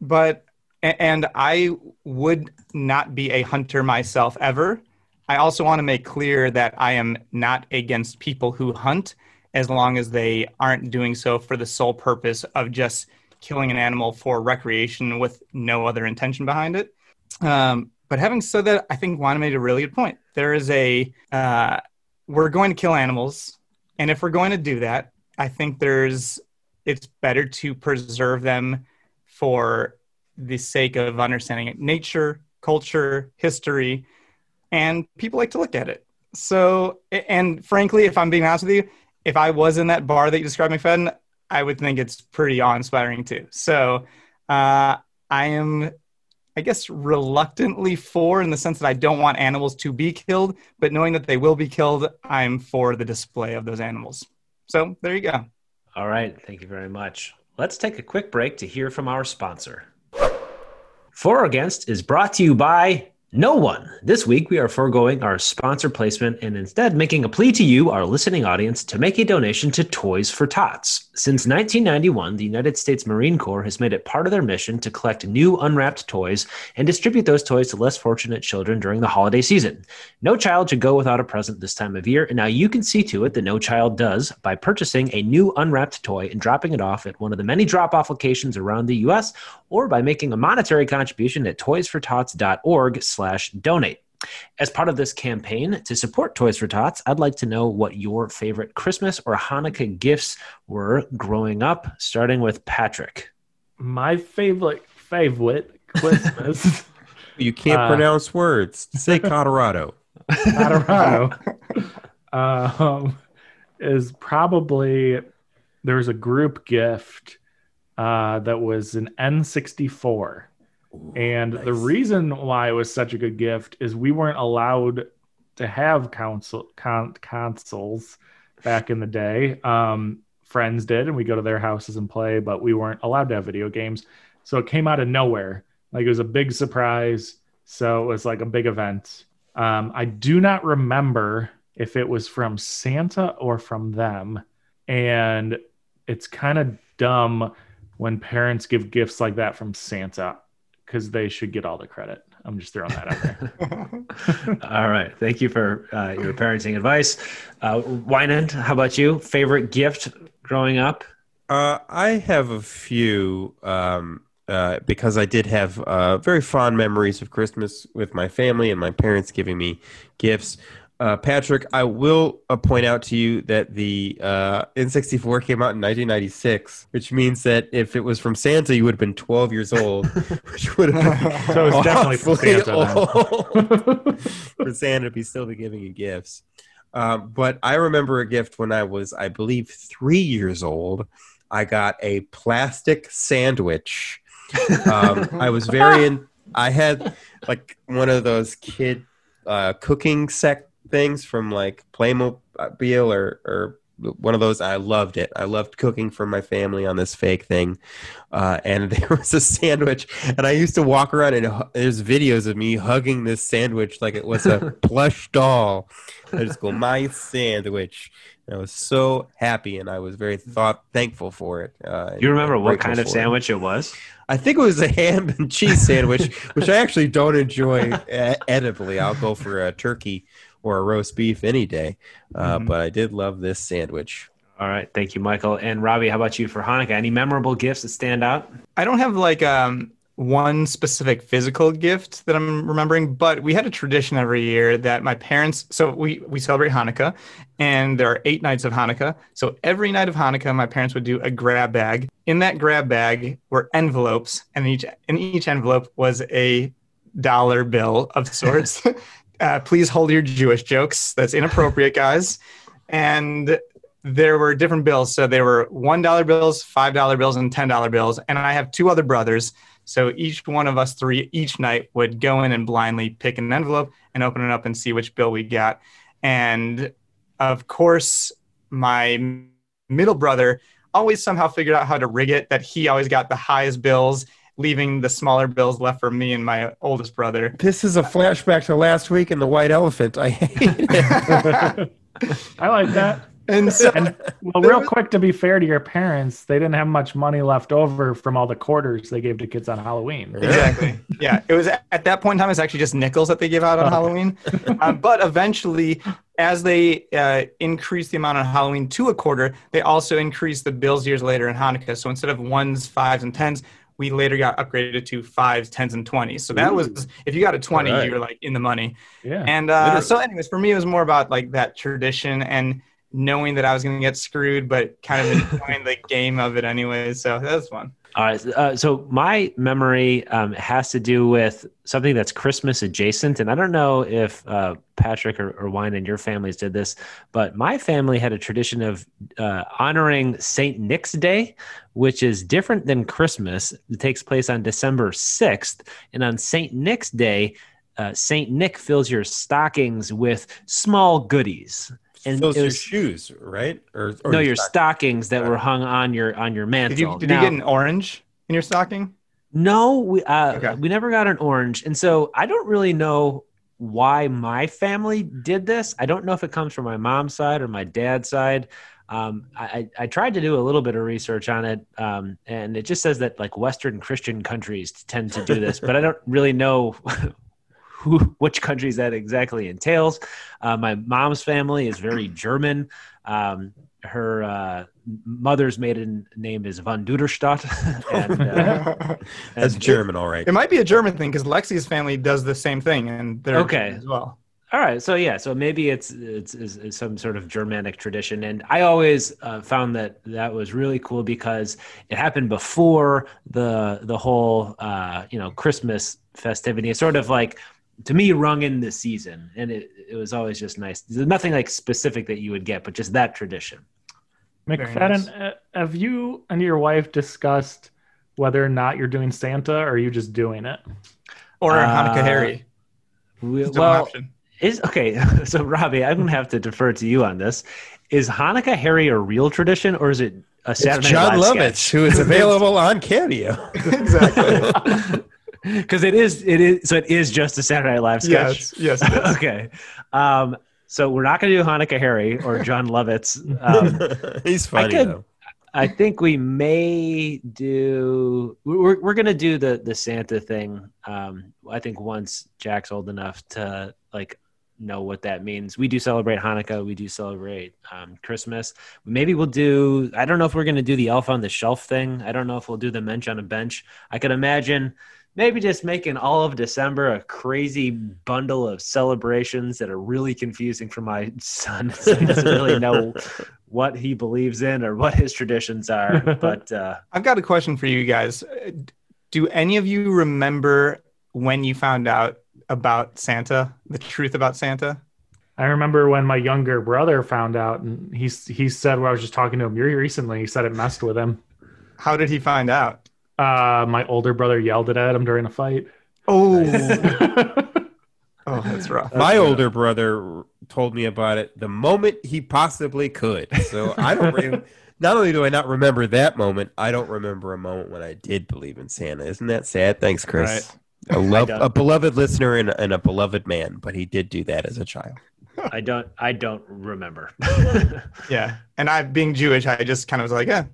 But and I would not be a hunter myself ever. I also want to make clear that I am not against people who hunt as long as they aren't doing so for the sole purpose of just killing an animal for recreation with no other intention behind it. Um, but having said that, I think Juana made a really good point. There is a uh, we're going to kill animals, and if we're going to do that, I think there's it's better to preserve them for the sake of understanding nature, culture, history, and people like to look at it. So, and frankly, if I'm being honest with you, if I was in that bar that you described, McFadden, I would think it's pretty awe-inspiring too. So, uh, I am, I guess, reluctantly for in the sense that I don't want animals to be killed, but knowing that they will be killed, I'm for the display of those animals. So there you go. All right. Thank you very much. Let's take a quick break to hear from our sponsor. For or Against is brought to you by no one. This week, we are foregoing our sponsor placement and instead making a plea to you, our listening audience, to make a donation to Toys for Tots. Since 1991, the United States Marine Corps has made it part of their mission to collect new unwrapped toys and distribute those toys to less fortunate children during the holiday season. No child should go without a present this time of year, and now you can see to it that no child does by purchasing a new unwrapped toy and dropping it off at one of the many drop off locations around the U.S. or by making a monetary contribution at toysfortots.org slash donate. As part of this campaign to support Toys for Tots, I'd like to know what your favorite Christmas or Hanukkah gifts were growing up, starting with Patrick. My favorite favorite Christmas You can't Uh, pronounce words. Say Colorado. Colorado. um, is probably there's a group gift uh, that was an N64. And the reason why it was such a good gift is we weren't allowed to have console con- consoles back in the day. Um, friends did, and we go to their houses and play, but we weren't allowed to have video games. So it came out of nowhere. Like it was a big surprise. So it was like a big event. Um, I do not remember if it was from Santa or from them. And it's kind of dumb when parents give gifts like that from Santa because they should get all the credit. I'm just throwing that out there. All right. Thank you for uh, your parenting advice. Uh, Winand, how about you? Favorite gift growing up? Uh, I have a few um, uh, because I did have uh, very fond memories of Christmas with my family and my parents giving me gifts. Uh, Patrick, I will uh, point out to you that the uh, N64 came out in 1996, which means that if it was from Santa, you would have been 12 years old, which would have been So it's definitely from Santa for Santa to be still be giving you gifts. Um, but I remember a gift when I was, I believe, three years old. I got a plastic sandwich. Um, I was very in. I had like one of those kid uh, cooking set things from like Playmobil or or one of those. I loved it. I loved cooking for my family on this fake thing. Uh, and there was a sandwich, and I used to walk around and hu- there's videos of me hugging this sandwich like it was a plush doll. I just go my sandwich. And I was so happy, and I was very thought thankful for it. Uh, you remember what kind of for it. sandwich it was? I think it was a ham and cheese sandwich, which I actually don't enjoy uh, edibly. I'll go for a turkey or a roast beef any day, uh, Mm-hmm. but I did love this sandwich. All right. Thank you, Michael. And Robbie, how about you for Hanukkah? Any memorable gifts that stand out? I don't have like um one specific physical gift that I'm remembering, but we had a tradition every year that my parents so we we celebrate Hanukkah and there are 8 nights of Hanukkah. So every night of Hanukkah my parents would do a grab bag. In that grab bag were envelopes and each in each envelope was a dollar bill of sorts. uh, please hold your Jewish jokes. That's inappropriate, guys. And there were different bills. So there were one dollar bills, five dollar bills, and ten dollar bills. And I have two other brothers. So each one of us three each night would go in and blindly pick an envelope and open it up and see which bill we got. And of course, my middle brother always somehow figured out how to rig it that he always got the highest bills, leaving the smaller bills left for me and my oldest brother. This is a flashback to last week in the White Elephant. I hate it. I like that. And so And well, real quick, to be fair to your parents, they didn't have much money left over from all the quarters they gave to kids on Halloween. exactly. Yeah, it was at that point in time. It's actually just nickels that they give out on Halloween. Um, but eventually, as they uh, increased the amount on Halloween to a quarter, they also increased the bills years later in Hanukkah. So instead of ones, fives, and tens, we later got upgraded to fives, tens, and twenties. So that was if you got a twenty, right. you were like in the money. Yeah. And uh, so, anyways, for me, it was more about like that tradition and knowing that I was going to get screwed, but kind of enjoying the game of it anyway. So that was fun. All right. Uh, so my memory um, has to do with something that's Christmas adjacent, and I don't know if uh, Patrick or, or Winand your families did this, but my family had a tradition of uh, honoring Saint Nick's Day, which is different than Christmas. It takes place on December sixth, and on Saint Nick's Day, uh, Saint Nick fills your stockings with small goodies. And Those was- shoes, right? Or, or no, your stock- stockings that were hung on your on your mantle. Did you did Now- you get an orange in your stocking? no, we uh, Okay. we never got an orange, and so I don't really know why my family did this. I don't know if it comes from my mom's side or my dad's side. Um, I, I I tried to do a little bit of research on it, um, and it just says that like Western Christian countries tend to do this, but I don't really know who which countries that exactly entails. Uh, my mom's family is very German. Um, her uh, mother's maiden name is von Duderstadt, and uh, That's and- German, all right. It might be a German thing because Lexi's family does the same thing, and they're Okay. German as well. All right, so yeah, so maybe it's it's, it's, it's some sort of Germanic tradition, and I always uh, found that that was really cool because it happened before the the whole uh, you know Christmas festivity. It's sort of like to me rung in the season, and it it was always just nice. There's nothing like specific that you would get, but just that tradition. McFadden, uh, have you and your wife discussed whether or not you're doing Santa or are you just doing it? Or Uh, Hanukkah Harry. We- well, is okay. So Robbie, I'm gonna have to defer to you on this. Is Hanukkah Harry a real tradition, or is it a It's John Night Live Lovitz, who is available on Cameo. exactly. Because it is, it is. So it is just a Saturday Night Live sketch. yes. Yes. okay. Um, so we're not going to do Hanukkah Harry or John Lovitz. Um, He's funny could- though. I think we may do. We're we're going to do the the Santa thing. Um, I think once Jack's old enough to like know what that means. We do celebrate Hanukkah. We do celebrate um, Christmas. Maybe we'll do. I don't know if we're going to do the Elf on the Shelf thing. I don't know if we'll do the Mensch on a Bench. I could imagine maybe just making all of December a crazy bundle of celebrations that are really confusing for my son. So he doesn't really know what he believes in or what his traditions are. But uh, I've got a question for you guys. Uh, Do any of you remember when you found out about Santa, the truth about Santa? I remember when my younger brother found out, and he he said when I was just talking to him recently, he said it messed with him. How did he find out? Uh, my older brother yelled it at him during a fight. Oh, oh, that's rough. My older brother told me about it the moment he possibly could. So I don't really. Not only do I not remember that moment, I don't remember a moment when I did believe in Santa. Isn't that sad? Thanks, Chris. A, love, don't. a beloved listener and, and a beloved man, but he did do that as a child. I don't. I don't remember. Yeah, and I, being Jewish, I just kind of was like, yeah,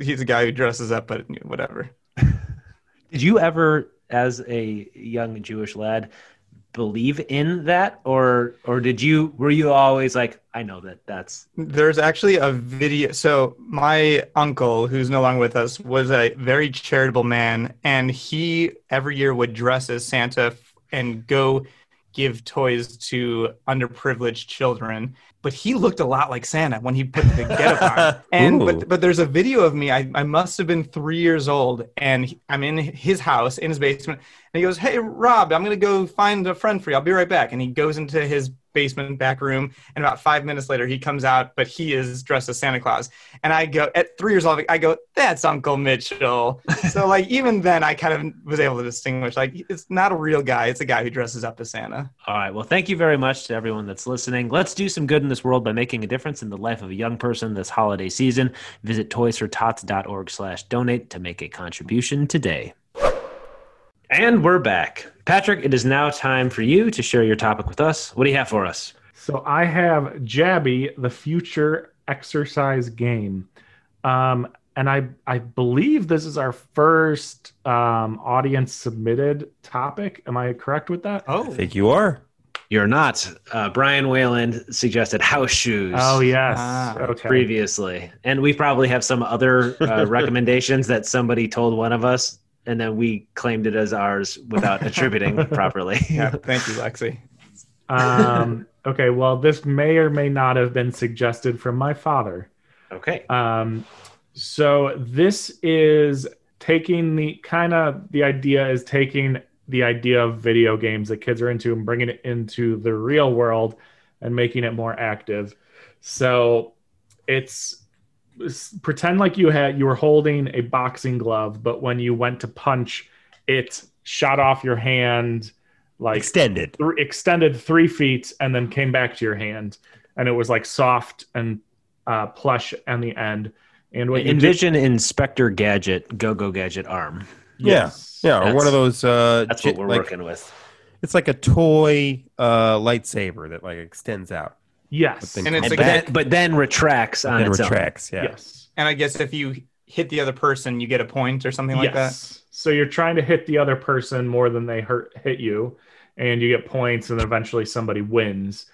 he's a guy who dresses up, but whatever. Did you ever, as a young Jewish lad, believe in that, or or did you? Were you always like, I know that that's There's actually a video. So my uncle, who's no longer with us, was a very charitable man, and he every year would dress as Santa and go give toys to underprivileged children. But he looked a lot like Santa when he put the getup on. And Ooh. but but there's a video of me. I, I must have been three years old, and he- I'm in his house in his basement, and he goes, "Hey Rob, I'm gonna go find a friend for you. I'll be right back." And he goes into his basement back room, and about five minutes later, he comes out, but he is dressed as Santa Claus. And I go at three years old, I go, "That's Uncle Mitchell." so like even then, I kind of was able to distinguish like it's not a real guy; it's a guy who dresses up as Santa. all right. Well, thank you very much to everyone that's listening. Let's do some good in this world by making a difference in the life of a young person this holiday season. Visit toysfortots.org/donate to make a contribution today. And we're back. Patrick, it is now time for you to share your topic with us. What do you have for us? So I have Jabby, the future exercise game. Um, and I, I believe this is our first um, audience submitted topic. Am I correct with that? Oh, I think you are. You're not. Uh, Brian Wayland suggested house shoes. Oh, yes. Ah, okay. previously, and we probably have some other uh, recommendations that somebody told one of us, and then we claimed it as ours without attributing properly. yeah. Thank you, Lexi. um, okay. Well, this may or may not have been suggested from my father. okay. Um, so this is taking the kind of the idea is taking the idea of video games that kids are into and bringing it into the real world and making it more active. So it's, it's- pretend like you had you were holding a boxing glove, but when you went to punch, it shot off your hand like Extended. th- extended three feet and then came back to your hand and it was like soft and uh, plush on the end and what you do- Envision Inspector Gadget, Go Go Gadget arm. yes. Yeah, or one of those. Uh, That's what we're like, working with. It's like a toy uh, lightsaber that like extends out yes But And it's And a but, then, but then retracts on and its own. retracts. Yeah. yes And I guess if you hit the other person, you get a point or something like that. yes so you're trying to hit the other person more than they hurt hit you and you get points and eventually somebody wins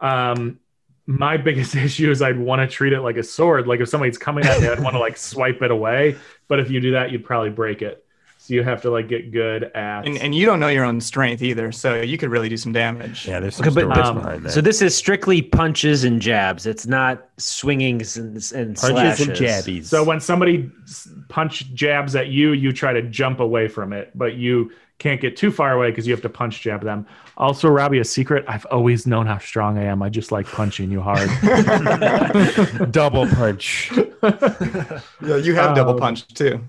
um my biggest issue is I'd want to treat it like a sword. Like if somebody's coming at me, I'd want to like swipe it away. But if you do that, you'd probably break it. So you have to like get good at. And, and you don't know your own strength either, so you could really do some damage. Yeah, there's some Okay, but, um, behind that. So this is strictly punches and jabs. It's not swingings and, and Punches slashes. and jabbies. so when somebody punch jabs at you, you try to jump away from it, but you can't get too far away because you have to punch jab them. Also, Robbie, a secret: I've always known how strong I am. I just like punching you hard. double punch. Yeah, you have double Um, punch too.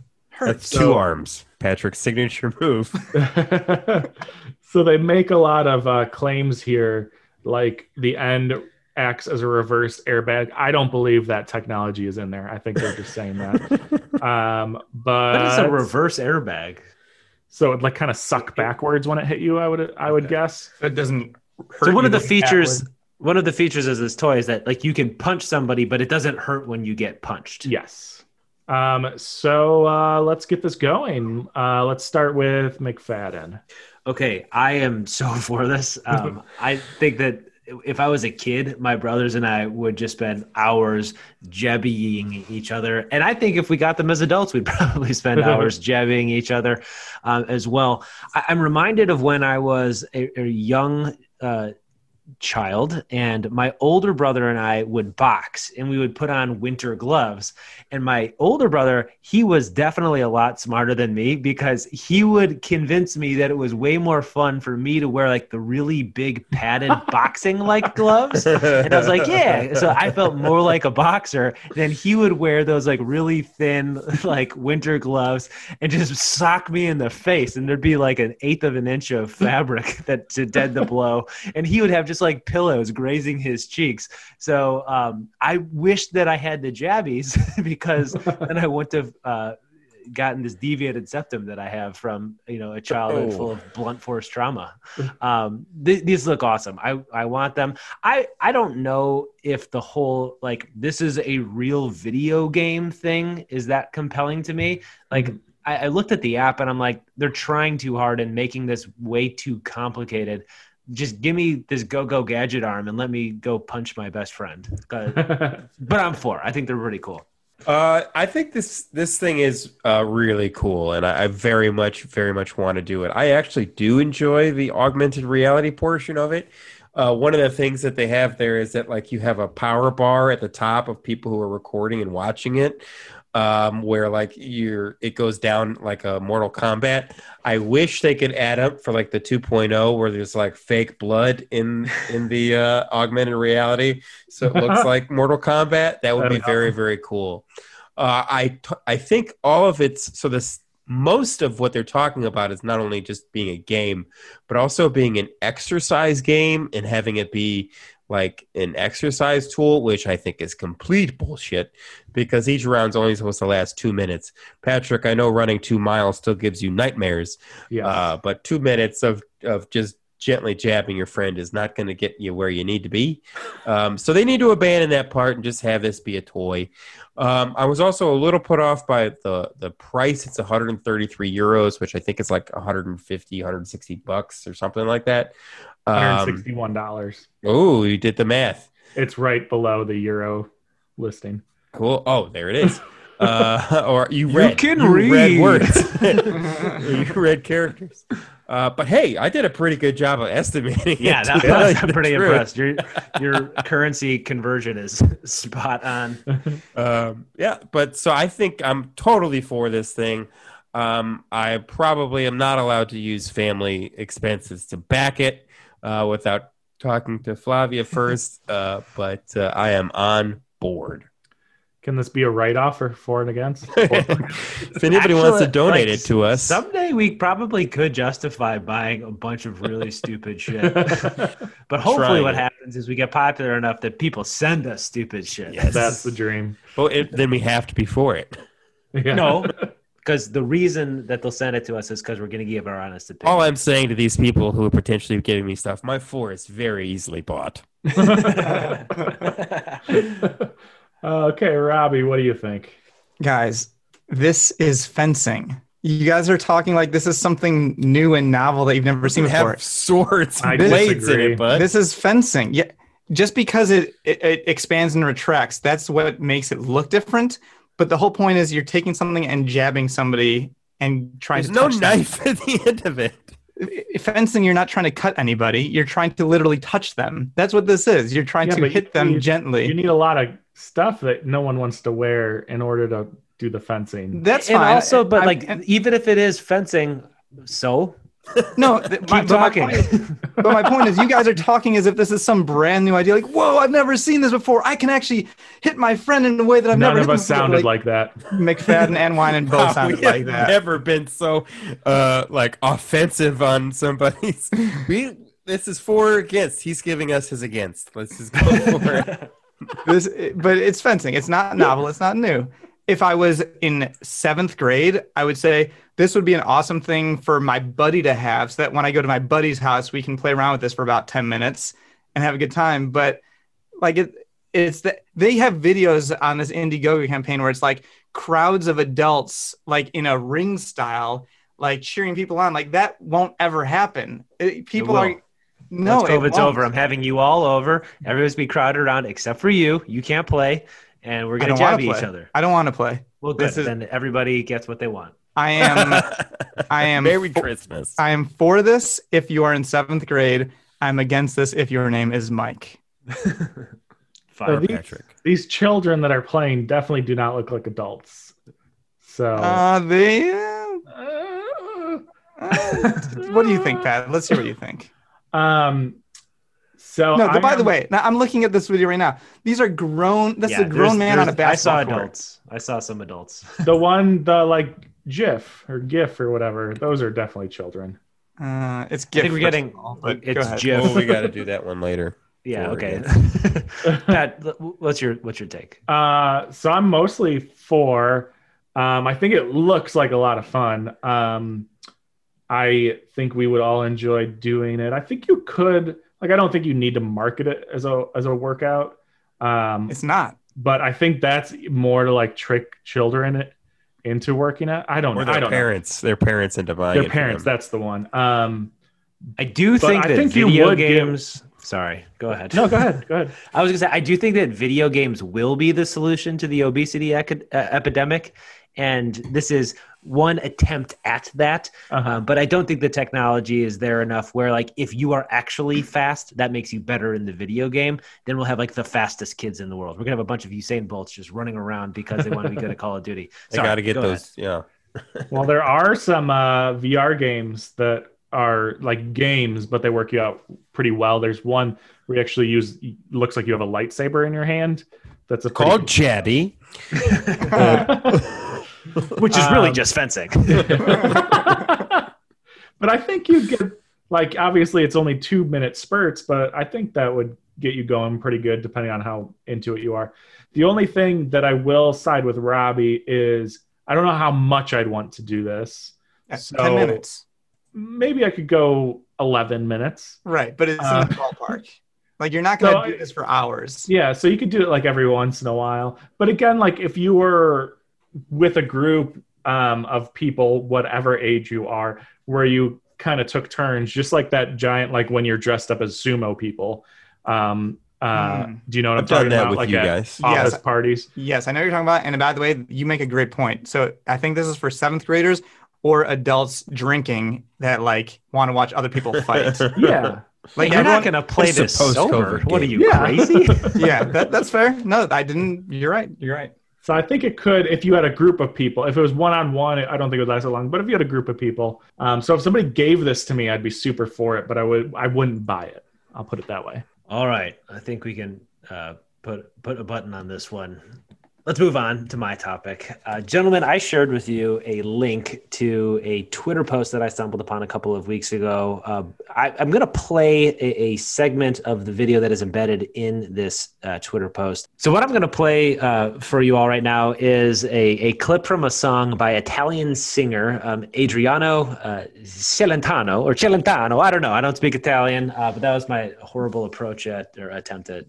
That's So- two arms. Patrick's signature move. so they make a lot of uh, claims here, like the end acts as a reverse airbag. I don't believe that technology is in there. I think they're just saying that. Um, but What is a reverse airbag? so it like kind of suck backwards when it hit you. I would I would guess. So it doesn't hurt So one you of the features, backward. one of the features of this toy is that like you can punch somebody, but it doesn't hurt when you get punched. Yes. Um, so uh, let's get this going. Uh, let's start with McFadden. Okay, I am so for this. Um, I think that if I was a kid, my brothers and I would just spend hours jabbying each other, and I think if we got them as adults, we'd probably spend hours jabbying each other um, as well. I, I'm reminded of when I was a, a young. Uh, child and my older brother and I would box and we would put on winter gloves. And my older brother he was definitely a lot smarter than me because he would convince me that it was way more fun for me to wear like the really big padded boxing like gloves. And I was like yeah. So I felt more like a boxer than he would wear those like really thin like winter gloves and just sock me in the face and there'd be like an eighth of an inch of fabric that to dead the blow. And he would have just like pillows grazing his cheeks so um, I wish that I had the jabbies because then I wouldn't have uh, gotten this deviated septum that I have from you know a childhood Oh. full of blunt force trauma. Um, th- these look awesome. I I want them. I I don't know if the whole like this is a real video game thing is that compelling to me. Like. I, I looked at the app and I'm like, they're trying too hard and making this way too complicated. Just give me this go go gadget arm and let me go punch my best friend. but I'm for. I think they're pretty cool. Uh, I think this this thing is uh, really cool, and I, I very much very much want to do it. I actually do enjoy the augmented reality portion of it. Uh, one of the things that they have there is that like you have a power bar at the top of people who are recording and watching it, um, where like you're it goes down like a Mortal Kombat. I wish they could add up for like the 2.0 where there's like fake blood in in the uh, augmented reality, so it looks like Mortal Kombat. That would be very very cool. Uh, I t- I think all of it's so this most of what they're talking about is not only just being a game, but also being an exercise game and having it be like an exercise tool, which I think is complete bullshit because each round's only supposed to last two minutes. Patrick, I know running two miles still gives you nightmares, yeah. uh, but two minutes of, of just gently jabbing your friend is not going to get you where you need to be. Um, so they need to abandon that part and just have this be a toy. Um, I was also a little put off by the the price. It's 133 euros, which I think is like 150, 160 bucks or something like that. Um, $161. oh, you did the math. It's right below the euro listing. Cool. Oh, there it is. Uh, or you read. can read read. words. you read characters. Uh, but hey, I did a pretty good job of estimating. Yeah, that, to tell you I'm pretty truth. impressed. Your your currency conversion is spot on. Um, yeah, but so I think I'm totally for this thing. Um, I probably am not allowed to use family expenses to back it uh, without talking to Flavia first, uh, but uh, I am on board. Can this be a write off or for and against? if anybody wants to donate like, it to us, Someday we probably could justify buying a bunch of really stupid shit. But hopefully, Trying what happens is we get popular enough that people send us stupid shit. Yes. That's the dream. well, it, then we have to be for it. Yeah. No, because the reason that they'll send it to us is because we're going to give our honest opinion. All I'm saying to these people who are potentially giving me stuff, my four is very easily bought. Uh, okay, Robbie, what do you think? Guys, this is fencing. You guys are talking like this is something new and novel that you've never seen We before. have swords I and blades in disagree. it, bud. This is fencing. Yeah, just because it, it it expands and retracts, that's what makes it look different. But the whole point is you're taking something and jabbing somebody and trying There's to no touch them. knife at the end of it. Fencing, you're not trying to cut anybody. You're trying to literally touch them. That's what this is. You're trying Yeah, to hit you- them you- gently. You need a lot of stuff that no one wants to wear in order to do the fencing. That's and fine. also, but I'm- like, and- even if it is fencing, so no, th- keep my, but my talking. point is- but my point is, you guys are talking as if this is some brand new idea. Like, whoa, I've never seen this before. I can actually hit my friend in a way that I've None never. of hit us sounded like that. McFadden and Winand both sounded we have like that. never been so uh like offensive on somebody's. We this is for against. He's giving us his against. Let's just go for it. this, but it's fencing. It's not novel. It's not new. If I was in seventh grade, I would say this would be an awesome thing for my buddy to have, so that when I go to my buddy's house, we can play around with this for about ten minutes and have a good time. But like it, it's that they have videos on this Indiegogo campaign where it's like crowds of adults, like in a ring style, like cheering people on. Like that won't ever happen. It- people will. are no, Once COVID's won't. over, I'm having you all over. Everybody's be crowded around except for you. You can't play, and we're gonna don't jab to each other. I don't want to play. Well, good. This is- then everybody gets what they want. I am. I am Merry for- Christmas. I am for this if you are in seventh grade. I'm against this if your name is Mike. Fine. So these, Patrick. these children that are playing definitely do not look like adults. So Uh, they. uh, Uh, uh, what do you think, Pat? Let's hear what you think. um so No, I by the way, now I'm looking at this video right now. These are grown. This Yeah, a grown man on a there's- basketball I saw court. adults. I saw some adults. the one the like GIF or GIF or whatever, those are definitely children. Uh, it's I think we're getting. all, It's ahead. GIF. Oh, we got to do that one later. Yeah. Okay. against. Pat, what's your what's your take? Uh, so I'm mostly for. Um, I think it looks like a lot of fun. Um, I think we would all enjoy doing it. I think you could. Like, I don't think you need to market it as a as a workout. Um, It's not. but I think that's more to like trick children into working out. I don't Or know. I their don't parents, their parents into know. buying Their it parents. That's the one. Um, I do But think I that think you video would give- games. Sorry, go ahead. no, go ahead. Go ahead. I was gonna say I do think that video games will be the solution to the obesity ec- uh, epidemic, and this is one attempt at that. Uh-huh. Um, but I don't think the technology is there enough where, like, if you are actually fast, that makes you better in the video game. Then we'll have like the fastest kids in the world. We're gonna have a bunch of Usain Bolts just running around because they want to be good at Call of Duty. They got to get go ahead. those. Yeah. Well, there are some uh, VR games that are like games, but they work you out pretty well. There's one where you actually use looks like you have a lightsaber in your hand. That's a pretty- Called Jabby. which is really Um, just fencing. but I think you'd get like obviously it's only two minute spurts, but I think that would get you going pretty good depending on how into it you are. The only thing that I will side with Robbie is I don't know how much I'd want to do this. That's So- Ten minutes. Maybe I could go 11 minutes. Right, but it's Uh, in the ballpark. Like you're not going to so do I- this for hours. Yeah, so you could do it like every once in a while. But again, like if you were with a group um, of people, whatever age you are, where you kind of took turns, just like that giant, like when you're dressed up as sumo people. Um, uh, Mm. Do you know what I've I'm talking that about? with like you guys. office Yes. parties. Yes, I know what you're talking about. And by the way, you make a great point. So I think this is for seventh graders or adults drinking that like want to watch other people fight. Yeah. Like You're not gonna play It's a this sober. What are you Yeah. crazy? yeah, that, that's fair. No, I didn't. You're right. You're right. So I think it could, if you had a group of people, if it was one on one, I don't think it would last so long. But if you had a group of people, um, so if somebody gave this to me, I'd be super for it, but I would, I wouldn't buy it. I'll put it that way. All right, I think we can uh, put put a button on this one. Let's move on to my topic, uh, gentlemen. I shared with you a link to a Twitter post that I stumbled upon a couple of weeks ago. Uh, I, I'm going to play a, a segment of the video that is embedded in this uh, Twitter post. So, what I'm going to play uh, for you all right now is a, a clip from a song by Italian singer um, Adriano uh, Celentano or Celentano. I don't know. I don't speak Italian, uh, but that was my horrible approach at or attempt at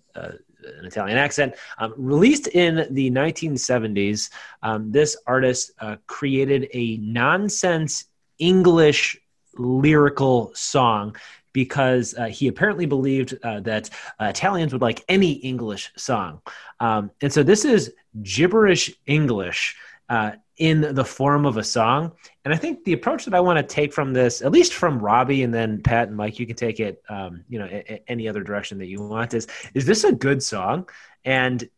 an Italian accent. Um, released in the 1970s, um, this artist uh, created a nonsense English lyrical song because uh, he apparently believed uh, that uh, Italians would like any English song. Um, and so this is gibberish English. In the form of a song. And I think the approach that I want to take from this, at least from Robbie and then Pat and Mike, you can take it, um, you know, a- a- any other direction that you want. Is is this a good song? And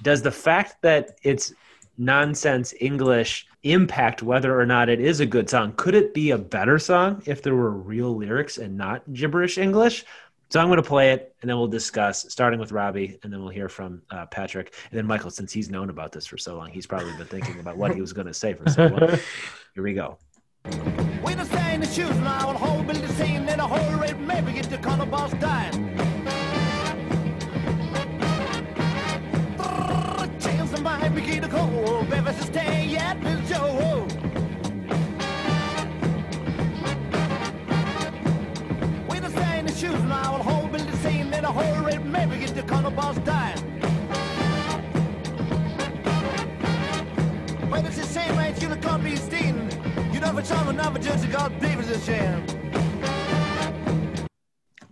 does the fact that it's nonsense English impact whether or not it is a good song? Could it be a better song if there were real lyrics and not gibberish English? So I'm going to play it, and then we'll discuss, starting with Robbie, and then we'll hear from uh, Patrick, and then Michael. Since he's known about this for so long, he's probably been thinking about what he was going to say for so long. Here we go. When I stay in the shoes and I will hold Billy the scene in a whole rate, maybe get the color boss dying. Chance of mine begin to cold, baby, to stay at the shoes and I will hold Billy a get the boss dying. It's the same you be. You judge God.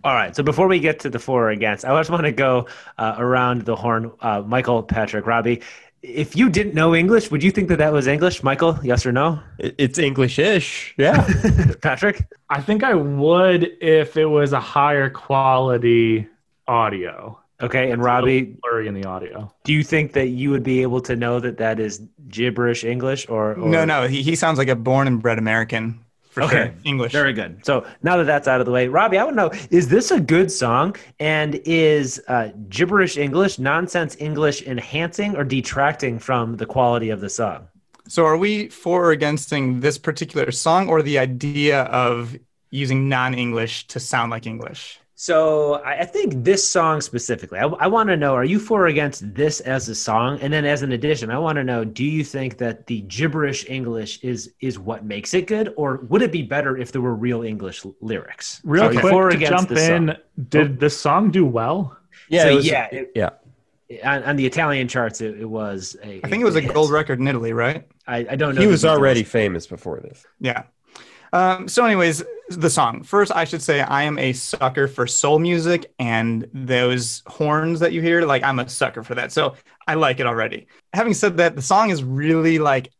All right. So before we get to the for or against, I just want to go uh, around the horn. Uh, Michael, Patrick, Robbie, if you didn't know English, would you think that that was English? Michael, yes or no? It's English-ish. Yeah. Patrick? I think I would if it was a higher quality audio. Okay. And Robbie, Blurry in the audio. do you think that you would be able to know that that is gibberish English or, or No, no, he, he sounds like a born and bred American for Okay. sure. English. Very good. So now that that's out of the way, Robbie, I want to know: is this a good song? And is uh, gibberish English, nonsense English, enhancing or detracting from the quality of the song? So are we for or against this particular song or the idea of using non-English to sound like English? So I I think this song specifically, I, I want to know: are you for or against this as a song? And then, as an addition, I want to know: do you think that the gibberish English is is what makes it good, or would it be better if there were real English l- lyrics? Real So quick for or to against jump this song? in, did this song do well? Yeah. So, it was- yeah, it- yeah. on, on the Italian charts, it, it was. A, I think it was a hit. gold record in Italy, right? I, I don't know. He was already famous before this. Yeah. Um, so, anyways, the song. First, I should say I am a sucker for soul music and those horns that you hear. Like, I'm a sucker for that. So, I like it already. Having said that, the song is really like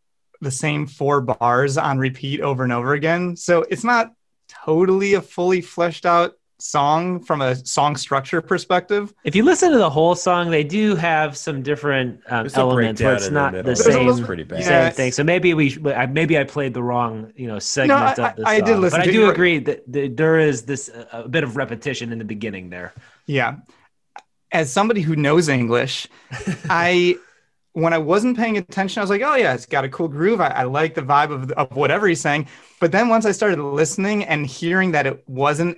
the same four bars on repeat over and over again. So, it's not totally a fully fleshed out song from a song structure perspective. If you listen to the whole song, they do have some different um, elements where it's in the not the same, little- pretty bad. same Yeah. thing. So maybe we, I- maybe I played the wrong, you know, segment I- of the song. I song. did listen but I do you. agree that th- there is this uh, a bit of repetition in the beginning there. Yeah. As somebody who knows English, I when I wasn't paying attention, I was like, oh yeah, it's got a cool groove. I, I like the vibe of, of whatever he's saying. But then once I started listening and hearing that it wasn't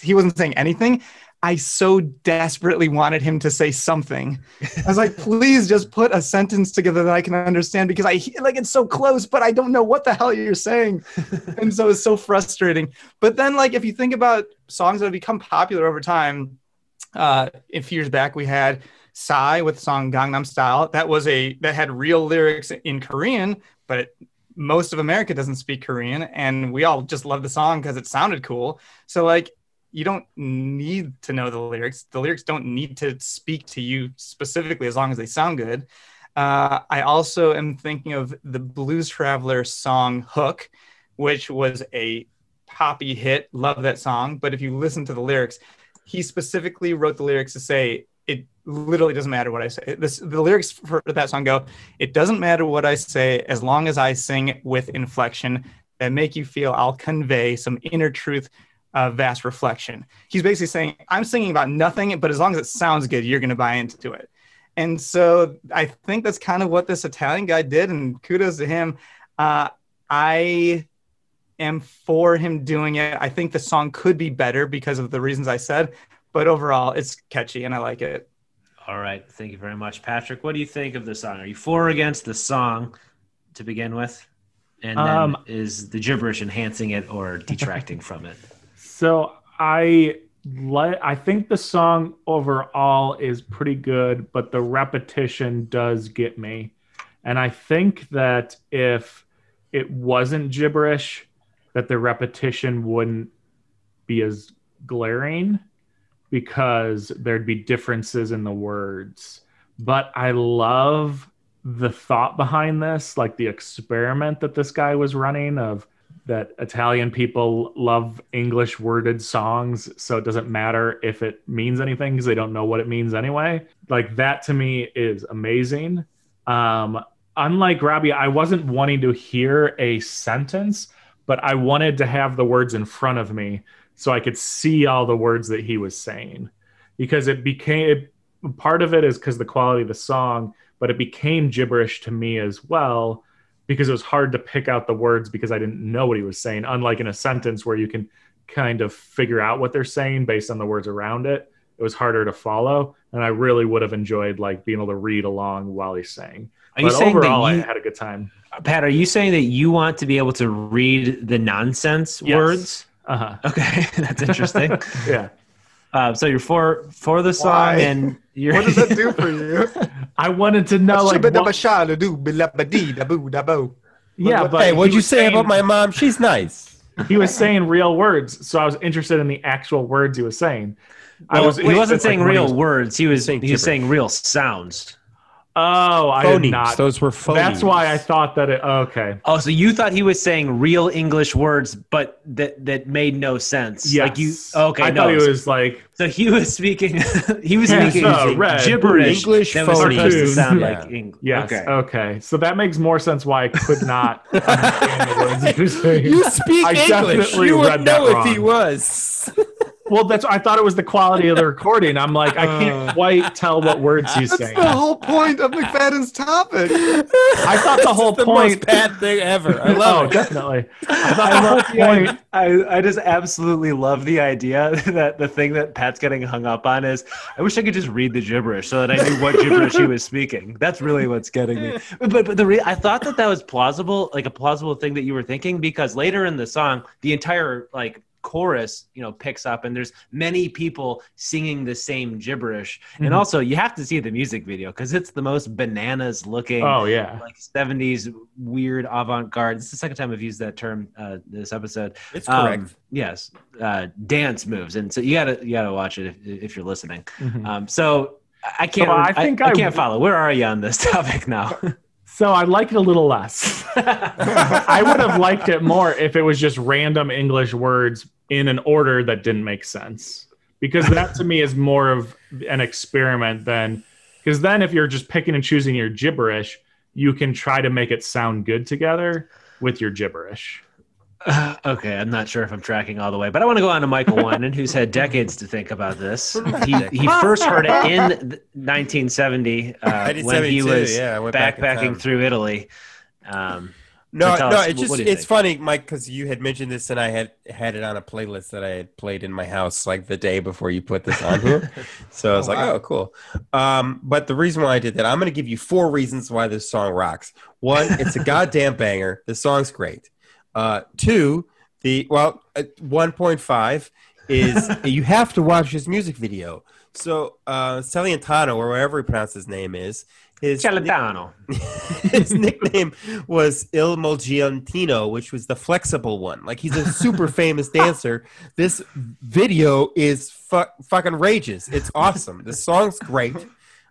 he wasn't saying anything, I so desperately wanted him to say something. I was like, please just put a sentence together that I can understand because I like it's so close, but I don't know what the hell you're saying. and so it's so frustrating. But then, like, if you think about songs that have become popular over time, uh, a few years back we had Psy with the song Gangnam Style. That was a that had real lyrics in Korean, but it, most of America doesn't speak Korean, and we all just love the song because it sounded cool. So like you don't need to know the lyrics. The lyrics don't need to speak to you specifically as long as they sound good. Uh, I also am thinking of the Blues Traveler song Hook, which was a poppy hit. Love that song. But if you listen to the lyrics, he specifically wrote the lyrics to say, it literally doesn't matter what I say. This, the lyrics for that song go, it doesn't matter what I say as long as I sing with inflection that make you feel I'll convey some inner truth uh, vast reflection. He's basically saying, I'm singing about nothing, but as long as it sounds good, you're going to buy into it. And so I think that's kind of what this Italian guy did, and kudos to him. Uh, I am for him doing it. I think the song could be better because of the reasons I said, but overall, it's catchy and I like it. All right, thank you very much, Patrick. What do you think of the song? Are you for or against the song to begin with? And then Um, is the gibberish enhancing it or detracting from it? So I I think the song overall is pretty good, but the repetition does get me. And I think that if it wasn't gibberish, that the repetition wouldn't be as glaring because there'd be differences in the words. But I love the thought behind this, like the experiment that this guy was running of that Italian people love English worded songs, so it doesn't matter if it means anything because they don't know what it means anyway. Like that to me is amazing. Um, unlike Robbie, I wasn't wanting to hear a sentence, but I wanted to have the words in front of me so I could see all the words that he was saying because it became it, part of it is because the quality of the song, but it became gibberish to me as well because it was hard to pick out the words because I didn't know what he was saying. Unlike in a sentence where you can kind of figure out what they're saying based on the words around it, it was harder to follow. And I really would have enjoyed like being able to read along while he's saying. Are you but saying that overall, I you- had a good time. Pat, are you saying that you want to be able to read the nonsense Yes. words? Uh huh. Okay, that's interesting. Yeah. uh, so you're for for the song, Why? and you're What does that do for you? I wanted to know like what, yeah, but hey, what'd you say saying- about my mom? She's nice. He was saying real words, so I was interested in the actual words he was saying. I was. he wasn't saying like, when he real was- words. He was he was saying real sounds. Oh, I Phonemes. did not. Those were phonemes. That's why I thought that it. Okay. Oh, so you thought he was saying real English words, but that that made no sense. Yes. Like you. Okay. I no. thought he was like. So he was speaking. he was Yeah, speaking so, red, gibberish. English that was supposed to sound Yeah. like English. Yes. Okay. Okay. So that makes more sense why I could not understand the words he was saying. You speak I English. definitely You would read know if he was. Well, that's. I thought it was the quality of the recording. I'm like, I can't uh. quite tell what words he's saying. That's saying. the whole point of McFadden's topic. I thought the whole the point. most bad thing ever. I oh, it. definitely. I thought the whole point. I, I just absolutely love the idea that the thing that Pat's getting hung up on is I wish I could just read the gibberish so that I knew what gibberish he was speaking. That's really what's getting me. But but the re- I thought that that was plausible, like a plausible thing that you were thinking because later in the song, the entire like chorus, you know, picks up and there's many people singing the same gibberish. And Mhm. also, you have to see the music video because it's the most bananas looking Oh yeah. like 70s weird avant-garde. it's the second time I've used that term uh, this episode. It's Um, correct. yes, uh, dance moves, and so you gotta you gotta watch it if, if you're listening. Mhm. Um, so I- I can't. I I, think I, I- can't follow. Where are you on this topic now? So I like it a little less. I would have liked it more if it was just random English words in an order that didn't make sense. Because that to me is more of an experiment than because then if you're just picking and choosing your gibberish, you can try to make it sound good together with your gibberish. Uh, okay, I'm not sure if I'm tracking all the way, but I want to go on to Michael Winand, who's had decades to think about this. He, he first heard it in 1970 uh, when he was yeah, back backpacking time. through Italy. Um, No, no, us, it's just what do you it's think? funny, Mike, because you had mentioned this and I had had it on a playlist that I had played in my house like the day before you put this on here. so I was Oh, like, wow. oh, cool. Um, but the reason why I did that, I'm going to give you four reasons why this song rocks. One, it's a goddamn banger. The song's great. Uh, two, the well, uh, 1.5 is you have to watch his music video. So uh, Celentano, or wherever he pronounces his name is, his Celentano. his nickname was Il Mogiantino, which was the flexible one. Like he's a super famous dancer. This video is fu- fucking rages. It's awesome. The song's great.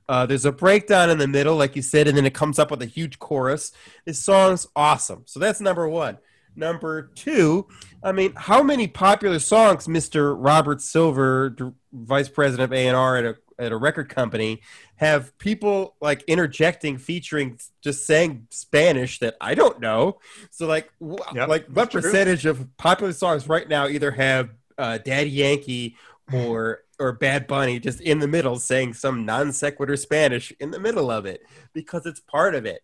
Uh, there's a breakdown in the middle, like you said, and then it comes up with a huge chorus. This song's awesome. So that's number one. Number two, I mean, how many popular songs, Mr. Robert Silver, vice president of A&R at a, at a record company, have people like interjecting, featuring, just saying Spanish that I don't know. So, like, Yep, like what that's true. percentage of popular songs right now either have uh, Daddy Yankee or or Bad Bunny just in the middle saying some non sequitur Spanish in the middle of it because it's part of it.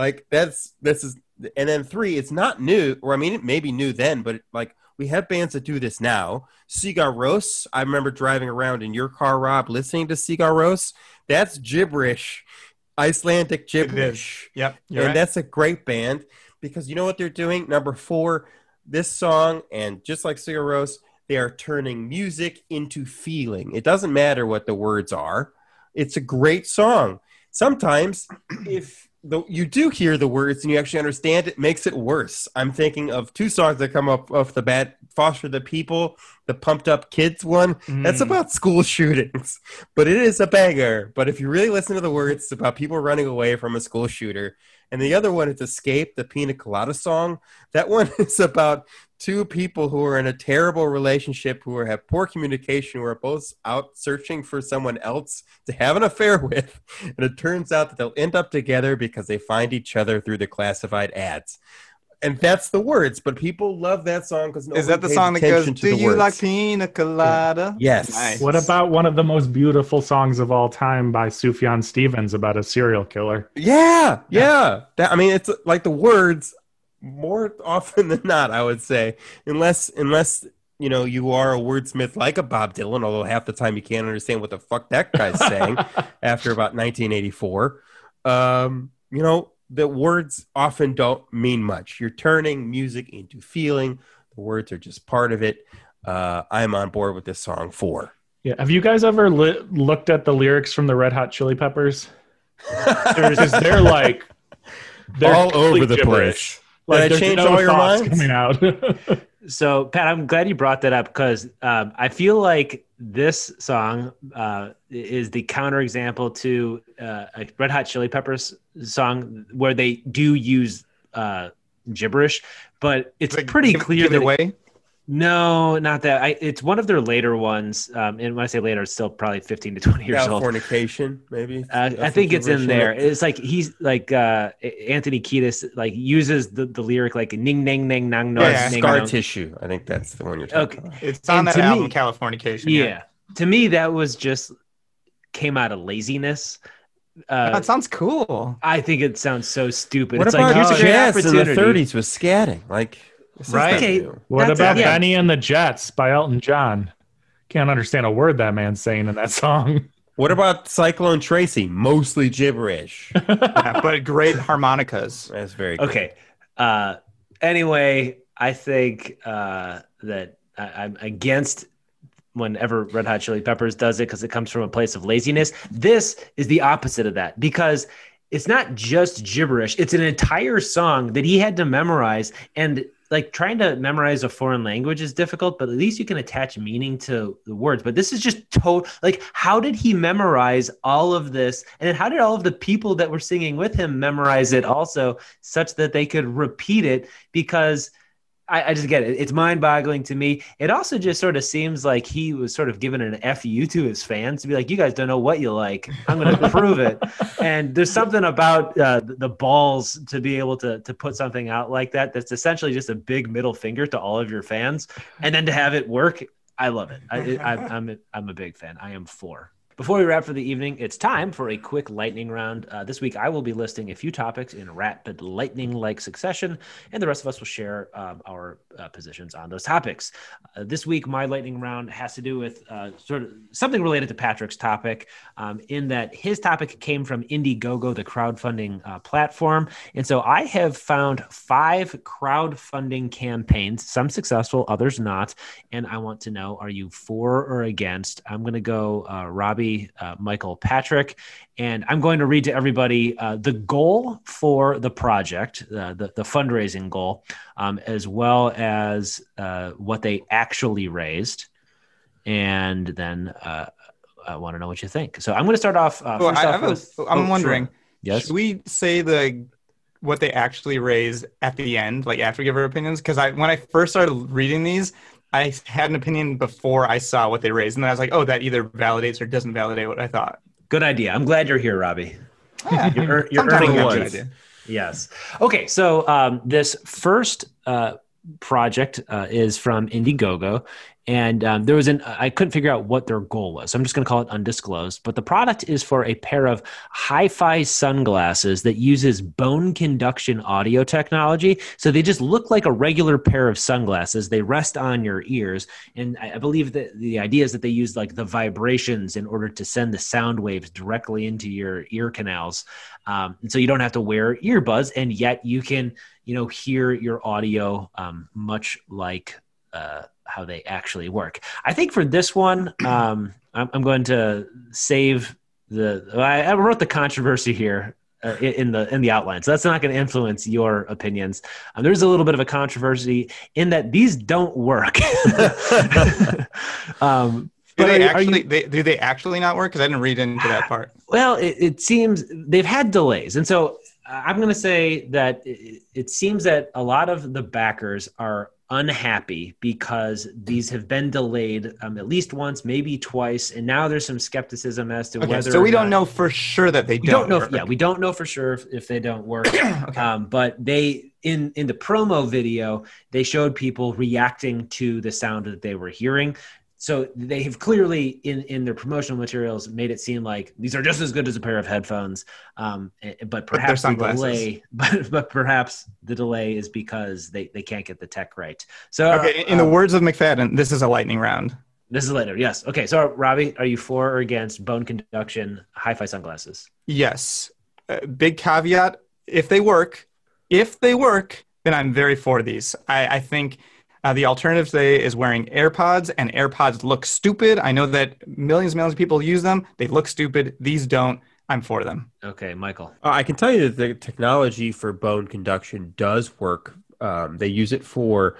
Like that's this is and then three, it's not new, or I mean it may be new then, but like we have bands that do this now. Sigur Rós, I remember driving around in your car, Rob, listening to Sigur Rós. That's gibberish, Icelandic gibberish. Yep. And right. that's a great band because you know what they're doing? Number four, this song, and just like Sigur Rós, they are turning music into feeling. It doesn't matter what the words are. It's a great song. Sometimes, if the, you do hear the words and you actually understand it, makes it worse. I'm thinking of two songs that come up off the bat Foster the People, the pumped up kids one. That's Mm. about school shootings, but it is a banger. But if you really listen to the words, it's about people running away from a school shooter. And the other one is Escape, the Pina Colada song. That one is about two people who are in a terrible relationship, who are, have poor communication, who are both out searching for someone else to have an affair with. And it turns out that they'll end up together because they find each other through the classified ads. And that's the words, but people love that song because no Is that the song that goes, Do you like pina colada? Yes. Nice. What about one of the most beautiful songs of all time by Sufjan Stevens about a serial killer? Yeah, yeah. That, I mean, it's like the words more often than not. I would say, unless unless you know you are a wordsmith like a Bob Dylan, although half the time you can't understand what the fuck that guy's saying after about 1984. Um, you know, the words often don't mean much. You're turning music into feeling. The words are just part of it. Uh, I'm on board with this song for. Yeah. Have you guys ever li- looked at the lyrics from the Red Hot Chili Peppers? They're like they're All over the gibberish. place. Like Did I change no all your thoughts minds? coming out. So, Pat, I'm glad you brought that up because um, I feel like this song uh, is the counterexample to uh, a Red Hot Chili Peppers song where they do use uh, gibberish, but it's Like, pretty give- clear give that it away. No, not that. I, it's one of their later ones, um, and when I say later, it's still probably 15 to 20 years old. Californication, maybe. Uh, I think the it's in there. it. It's like he's like uh, Anthony Kiedis like uses the, the lyric like ning ning ning nang no Yeah, ning, Scar nang. tissue. I think that's the one you're talking Okay. about. It's on And that album, me- Californication. Yeah. To me, that was just came out of laziness. Uh, it sounds cool. I think it sounds so stupid. What it's about like here's a great jazz in the 30s with scatting? Like, this Right. not Okay. what That's- about yeah. Benny and the Jets by Elton John? Can't understand a word that man's saying in that song. What about Cyclone Tracy? Mostly gibberish. Yeah, but great harmonicas. That's very good. Okay. Uh, anyway, I think uh, that I, I'm against whenever Red Hot Chili Peppers does it because it comes from a place of laziness. This is the opposite of that because it's not just gibberish, it's an entire song that he had to memorize. And like trying to memorize a foreign language is difficult, but at least you can attach meaning to the words. But this is just total. like, how did he memorize all of this? And then how did all of the people that were singing with him memorize it also, such that they could repeat it? Because I, I just get it. It's mind boggling to me. It also just sort of seems like he was sort of giving an FU to his fans to be like, you guys don't know what you like. I'm going to prove it. And there's something about uh, the balls to be able to, to put something out like that that's essentially just a big middle finger to all of your fans. And then to have it work, I love it. I, I, I'm, a, I'm a big fan. I am for. Before we wrap for the evening, it's time for a quick lightning round. Uh, this week, I will be listing a few topics in rapid lightning like succession, and the rest of us will share um, our uh, positions on those topics. Uh, this week, my lightning round has to do with uh, sort of something related to Patrick's topic, um, in that his topic came from Indiegogo, the crowdfunding uh, platform. And so I have found five crowdfunding campaigns, some successful, others not. And I want to know are you for or against? I'm going to go uh, Uh, Michael, Patrick. And I'm going to read to everybody uh, the goal for the project, uh, the, the fundraising goal, um, as well as uh, what they actually raised. And then uh, I want to know what you think. So I'm going to start off. Uh, Oh, first I, off have a- with- I'm oh, sure. wondering, Yes. should we say the what they actually raise at the end, like after we give our opinions? Because I when I first started reading these, I had an opinion before I saw what they raised, and then I was like, oh, that either validates or doesn't validate what I thought. Good idea. I'm glad you're here, Robbie. Yeah, You're, ear- you're earning I your have a ones. good idea. Yes. Okay. So um, this first uh, project uh, is from Indiegogo, and um, there was an I couldn't figure out what their goal was. So I'm just going to call it undisclosed. But the product is for a pair of hi-fi sunglasses that uses bone conduction audio technology. So they just look like a regular pair of sunglasses. They rest on your ears, and I I believe that the idea is that they use like the vibrations in order to send the sound waves directly into your ear canals. Um, and so you don't have to wear earbuds, and yet you can, you know, hear your audio um, much like uh, how they actually work. I think for this one, um, I'm, I'm going to save the. I, I wrote the controversy here uh, in the in the outline, so that's not going to influence your opinions. Um, there's a little bit of a controversy in that these don't work. um, Do they are you- actually? they, do they actually not work? Because I didn't read into that part. Well, it, it seems they've had delays. And so I'm going to say that it, it seems that a lot of the backers are unhappy because these have been delayed um, at least once, maybe twice. And now there's some skepticism as to Okay, whether. so we don't not- know for sure that they don't. don't know. If, work. yeah, we don't know for sure if, if they don't work. um, but they in in the promo video they showed people reacting to the sound that they were hearing. So they have clearly in in their promotional materials made it seem like these are just as good as a pair of headphones. Um, eh, but they're perhaps the delay, but, but perhaps the delay is because they they can't get the tech right. So Okay, in the um, words of McFadden, this is a lightning round. this is later. Yes. Okay. So Robbie, are you for or against bone conduction hi-fi sunglasses? Yes. Uh, big caveat: if they work, if they work, then I'm very for these. I, I think uh, the alternative today is wearing AirPods, and AirPods look stupid. I know that millions and millions of people use them. They look stupid. These don't. I'm for them. Okay, Michael. Uh, I can tell you that the technology for bone conduction does work. Um, they use it for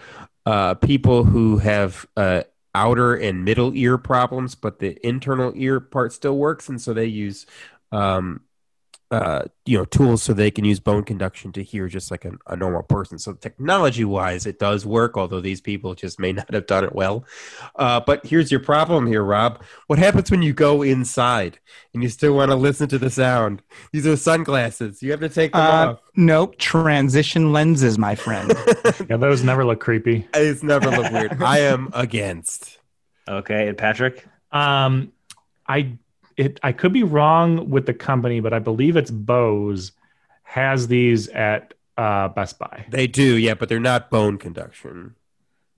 uh, people who have uh, outer and middle ear problems, but the internal ear part still works, and so they use um, uh, you know tools so they can use bone conduction to hear just like a, a normal person. So technology wise, it does work, although these people just may not have done it well. Uh, but here's your problem here, Rob. What happens when you go inside and you still want to listen to the sound? These are sunglasses. You have to take them Uh, off. nope. Transition lenses, my friend. Yeah, those never look creepy. It's never look weird. I am against. Okay, and Patrick. Um, I it I could be wrong with the company, but I believe it's Bose has these at uh, Best Buy. They do, yeah, but they're not bone conduction.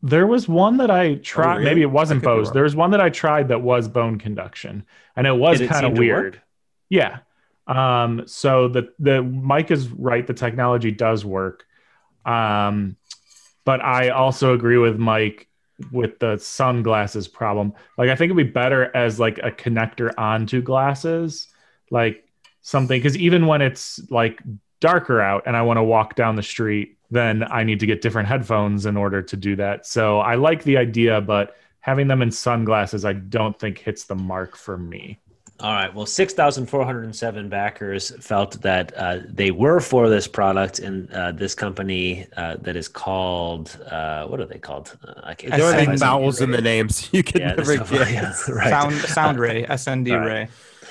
There was one that I tried. really? Maybe it wasn't Bose. wrong. There was one that I tried that was bone conduction, and it was kind of weird. Yeah. Um, so the the Mike is right. The technology does work. Um, but I also agree with Mike with the sunglasses problem. Like I think it'd be better as like a connector onto glasses, like something because even when it's like darker out and I want to walk down the street, then I need to get different headphones in order to do that. So I like the idea, but having them in sunglasses, I don't think hits the mark for me. All right. Well, 6,407 backers felt that uh, they were for this product, and uh, this company uh, that is called, uh, what are they called? Uh, I can't There are Ascend- vowels in the names. You can Yeah, never this- get. yeah, right. Sound Sound Ray, SND all right. Ray.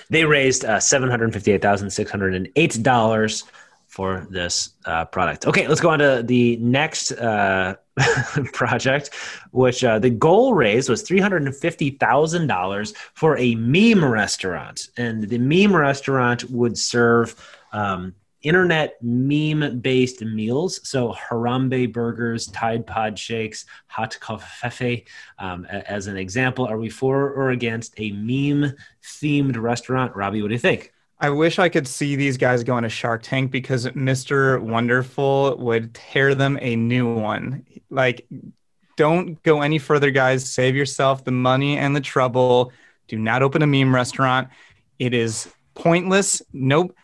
They raised uh, $758,608 for this uh, product. Okay, let's go on to the next uh, project, which uh, the goal raise was $350,000 for a meme restaurant. And the meme restaurant would serve um, internet meme based meals. So Harambe burgers, Tide Pod shakes, hot coffee. Um, as an example, are we for or against a meme themed restaurant? Robbie, what do you think? I wish I could see these guys go on a Shark Tank because Mr. Wonderful would tear them a new one. Like, don't go any further, guys. Save yourself the money and the trouble. Do not open a meme restaurant. It is pointless. Nope.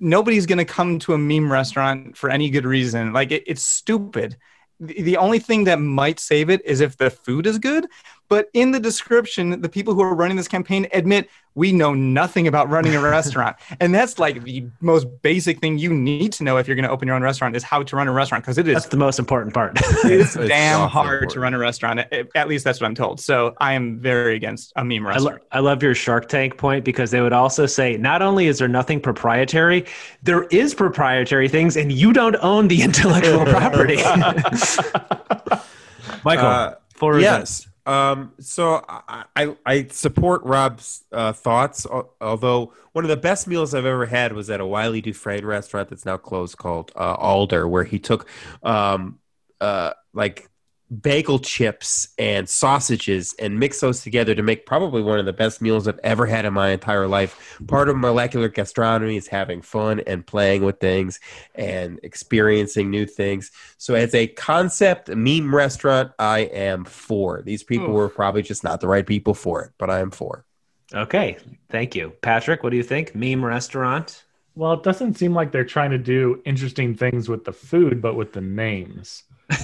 Nobody's going to come to a meme restaurant for any good reason. Like, it, it's stupid. The, the only thing that might save it is if the food is good. But in the description, the people who are running this campaign admit we know nothing about running a restaurant. And that's like the most basic thing you need to know if you're going to open your own restaurant is how to run a restaurant because it is That's the most important part. it's It's damn awful hard to run a restaurant. At, at least that's what I'm told. So I am very against a meme I, restaurant. lo- I love your Shark Tank point because they would also say not only is there nothing proprietary, there is proprietary things, and you don't own the intellectual property. Michael, Uh, for or yes. Um, so I, I, I support Rob's uh, thoughts, although one of the best meals I've ever had was at a Wylie Dufresne restaurant that's now closed called uh, Alder, where he took um, uh, like bagel chips and sausages and mix those together to make probably one of the best meals I've ever had in my entire life. Part of molecular gastronomy is having fun and playing with things and experiencing new things. So, as a concept meme restaurant, I am for. These people Oof. were probably just not the right people for it, but I am for. Okay, thank you, Patrick. What do you think? Meme restaurant. Well, it doesn't seem like they're trying to do interesting things with the food, but with the names.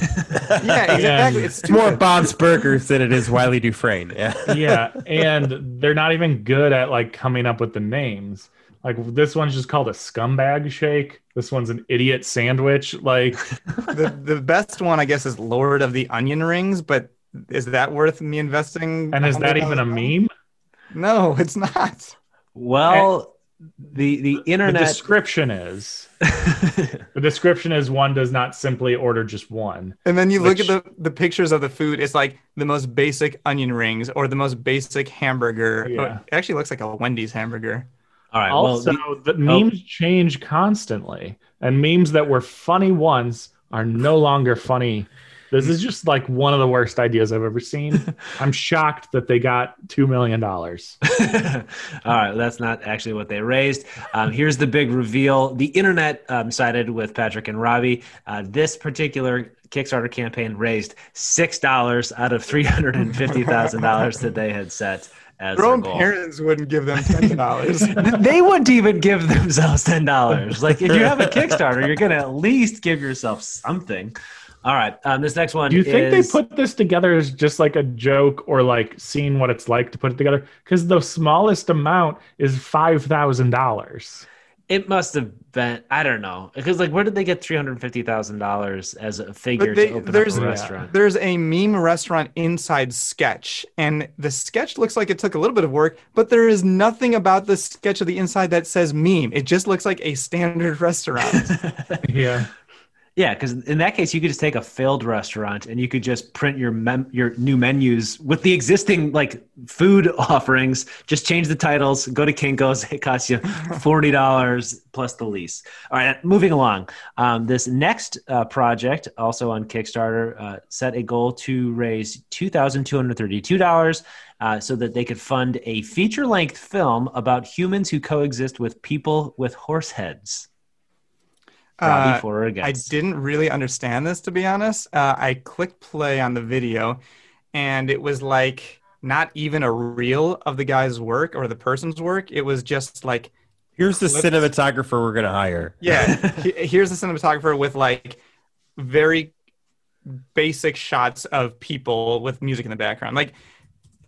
Yeah, exactly. And- It's It's more. Bob's Burgers than it is Wylie Dufresne. Yeah. yeah, and they're not even good at like coming up with the names. Like this one's just called a scumbag shake. This one's an idiot sandwich. Like the the best one, I guess, is Lord of the Onion Rings. But is that worth me investing? and is that even a meme? No, it's not. Well, the the The internet. description is the description is one does not simply order just one. And then you look at the, the pictures of the food. It's like the most basic onion rings or the most basic hamburger. Oh, yeah. It actually looks like a Wendy's hamburger. All right. Also, well, the oh. memes change constantly, and memes that were funny once are no longer funny. This is just like one of the worst ideas I've ever seen. I'm shocked that they got two million dollars. All right, that's not actually what they raised. Um, here's the big reveal. The internet um, sided with Patrick and Robbie. Uh, this particular Kickstarter campaign raised six dollars out of three hundred and fifty thousand dollars that they had set as Their their own goal. parents wouldn't give them ten dollars. they wouldn't even give themselves ten dollars. Like if you have a Kickstarter, you're gonna at least give yourself something. All right, um, this next one. Do you think they put this together as just like a joke or like seeing what it's like to put it together? Because the smallest amount is five thousand dollars. It must have been. I don't know because like where did they get three hundred fifty thousand dollars as a figure they, to open there's up a Yeah. restaurant? there's a meme restaurant inside sketch, and the sketch looks like it took a little bit of work, but there is nothing about the sketch of the inside that says meme. It just looks like a standard restaurant. Yeah. Yeah, because in that case, you could just take a failed restaurant and you could just print your mem- your new menus with the existing like food offerings. Just change the titles. Go to Kinkos. It costs you forty dollars plus the lease. All right, moving along. Um, this next uh, project, also on Kickstarter, uh, set a goal to raise two thousand two hundred thirty-two dollars. Uh, so that they could fund a feature-length film about humans who coexist with people with horse heads. Robbie, Uh, for or I didn't really understand this to be honest. Uh, I clicked play on the video, and it was like not even a reel of the guy's work or the person's work. It was just like, Here's the Clips. cinematographer we're gonna hire. yeah, here's the cinematographer with like very basic shots of people with music in the background. Like,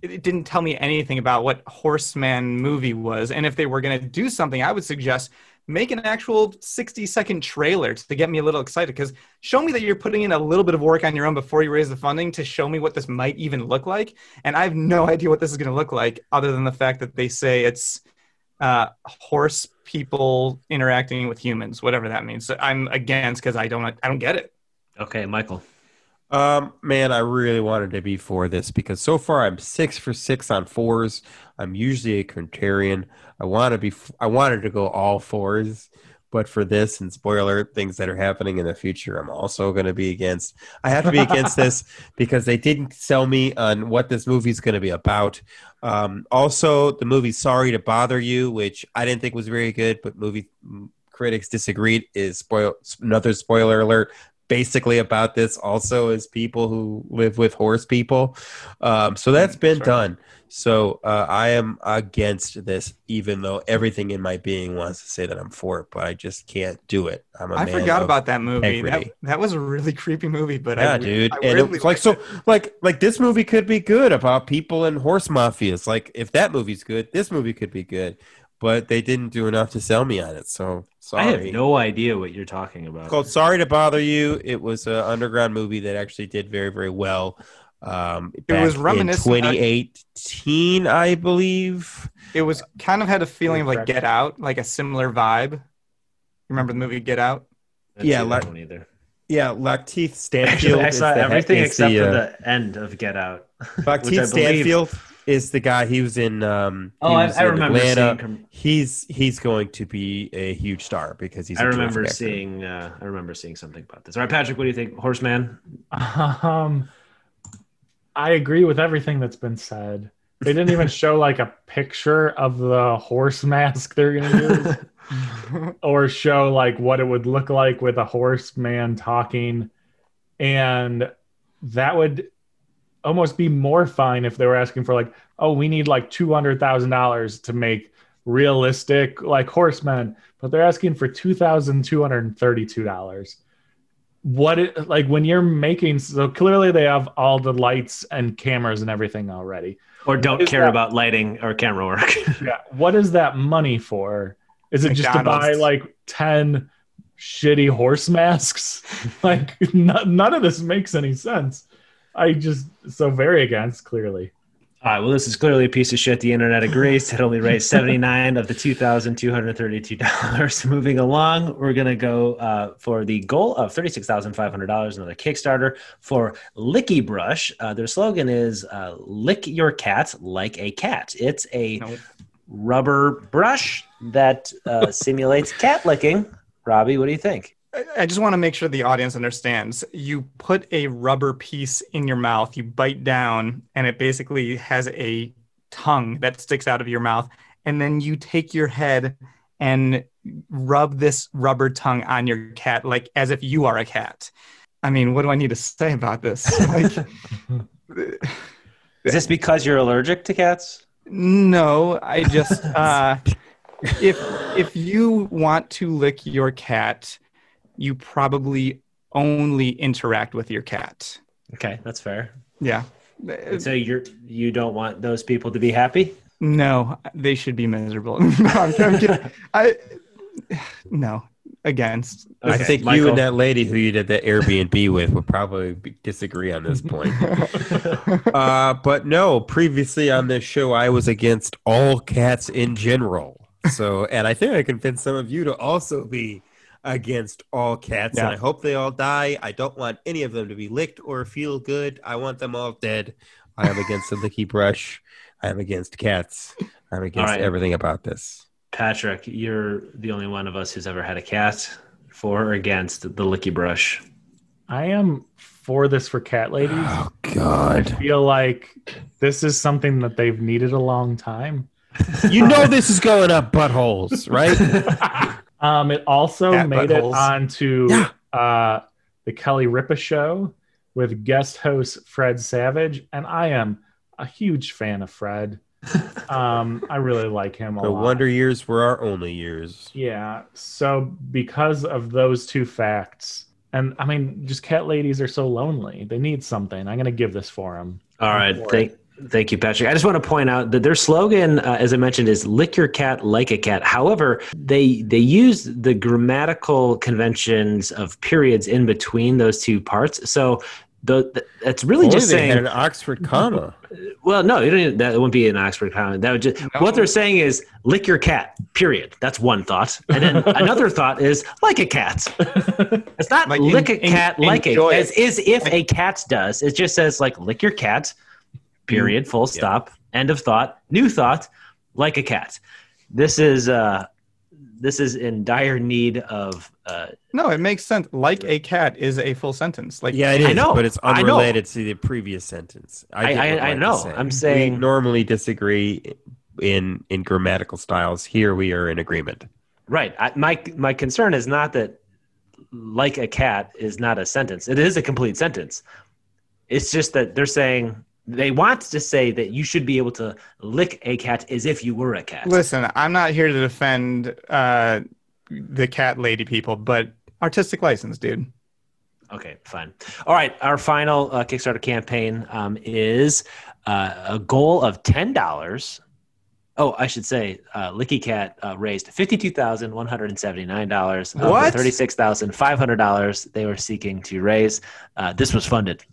it it didn't tell me anything about what Horseman movie was, and if they were going to do something, I would suggest make an actual 60 second trailer to get me a little excited because show me that you're putting in a little bit of work on your own before you raise the funding to show me what this might even look like and i have no idea what this is going to look like other than the fact that they say it's uh, horse people interacting with humans whatever that means so i'm against because i don't i don't get it Okay, Michael. Um, man, I really wanted to be for this because so far I'm six for six on fours. I'm usually a contrarian. I want to be. I wanted to go all fours, but for this and spoiler things that are happening in the future, I'm also going to be against. I have to be against this because they didn't sell me on what this movie's going to be about. Um, also, the movie "Sorry to Bother You," which I didn't think was very good, but movie mm, critics disagreed, is spoil another spoiler alert basically about this also is people who live with horse people. Um, so that's been Sure. done. So uh, I am against this, even though everything in my being wants to say that I'm for it, but I just can't do it. I'm a i forgot about that movie that, that was a really creepy movie but yeah, I, dude. I and really it like so, it. like like this movie could be good about people and horse mafias. Like if that movie's good, this movie could be good. But they didn't do enough to sell me on it. So sorry. I have no idea what you're talking about. It's called Sorry to Bother You. It was an underground movie that actually did very, very well. Um, It was back in reminiscent of- 2018, I believe. it was kind of had a feeling of like get out like a similar vibe remember the movie get out I didn't yeah, see like- that either. Yeah, Lakeith Actually, I saw the- everything is except the, for uh, the end of Get Out. which I Lakeith believe- Stanfield is the guy. He was in. Um, Oh, I, was I in remember Atlanta. seeing. com- He's he's going to be a huge star because he's. I a remember seeing. Uh, I remember seeing something about this. All right, Patrick, what do you think? Horseman. Um, I agree with everything that's been said. They didn't even show like a picture of the horse mask they're gonna use, or show like what it would look like with a horseman talking, and that would almost be more fine if they were asking for like, oh, we need like two hundred thousand dollars to make realistic like horsemen, but they're asking for two thousand two hundred and thirty-two dollars. What it like when you're making so clearly they have all the lights and cameras and everything already. Or don't care that? about lighting or camera work. Yeah, what is that money for? Is it just to buy like ten shitty horse masks? like n- none of this makes any sense. I just so very against clearly. All right. Well, this is clearly a piece of shit. The internet agrees. It only raised seventy nine of the two thousand two hundred thirty two dollars. Moving along, we're gonna go uh, for the goal of thirty six thousand five hundred dollars. Another Kickstarter for Licki Brush. Uh, their slogan is uh, "Lick your cat like a cat." It's a Nope. rubber brush that uh, simulates cat licking. Robbie, what do you think? I- just want to make sure the audience understands. You put a rubber piece in your mouth, you bite down, and it basically has a tongue that sticks out of your mouth. And then you take your head and rub this rubber tongue on your cat, like as if you are a cat. I mean, what do I need to say about this? Like, Is this because you're allergic to cats? No, I just uh, if if you want to lick your cat, you probably only interact with your cat. Okay, that's fair. Yeah. So you're you don't want those people to be happy? No, they should be miserable. no, I'm, I'm kidding. I no against. I Okay, think you and that lady who you did the Airbnb with would probably be, disagree on this point. uh, but no, previously on this show, I was against all cats in general. So, and I think I convinced some of you to also be against all cats. And I hope they all die. I don't want any of them to be licked or feel good. I want them all dead. I am against the licki brush. I am against cats. I'm against right. everything about this. Patrick, you're the only one of us who's ever had a cat. For or against the licki brush? I am for this for cat ladies. Oh God! I feel like this is something that they've needed a long time. You know this is going up buttholes, right? Um, it also Cat made buttholes. it onto Yeah. uh, the Kelly Ripa show with guest host Fred Savage, and I am a huge fan of Fred. Um, I really like him a the lot. wonder years were our only years. Yeah. So because of those two facts, and I mean, just cat ladies are so lonely. They need something. I'm gonna give this for them. All right, for thank thank you, Patrick. I just want to point out that their slogan, uh, as I mentioned, is "Lick your cat like a cat." However, they they use the grammatical conventions of periods in between those two parts. So the, the it's really Only just they saying. had an Oxford comma. Well, no, you don't. Even, that wouldn't be an Oxford comma. That would just what they're saying is lick your cat. Period. That's one thought, and then another thought is like a cat. It's not Like, lick en- a cat en- like a enjoy as it. is if a cat does. It just says like lick your cat. Period. Full stop. End of thought. New thought. Like a cat. This is uh, this is in dire need of uh, No, it makes sense. Like a cat is a full sentence. Like Yeah, it is, I know, but it's unrelated to the previous sentence. I- get I- I know. is saying. I'm saying- we normally disagree in in grammatical styles. Here we are in agreement. Right. I, my my concern is not that like a cat is not a sentence. It is a complete sentence. It's just that they're saying they want to say that you should be able to lick a cat as if you were a cat. Listen, I'm not here to defend uh, the cat lady people, but artistic license, dude. Okay, fine. All right. Our final uh, Kickstarter campaign um, is uh, a goal of ten dollars. Oh, I should say, uh, Licky Cat uh, raised fifty-two thousand one hundred and seventy-nine dollars. What? Thirty-six thousand five hundred dollars they were seeking to raise. Uh, this was funded,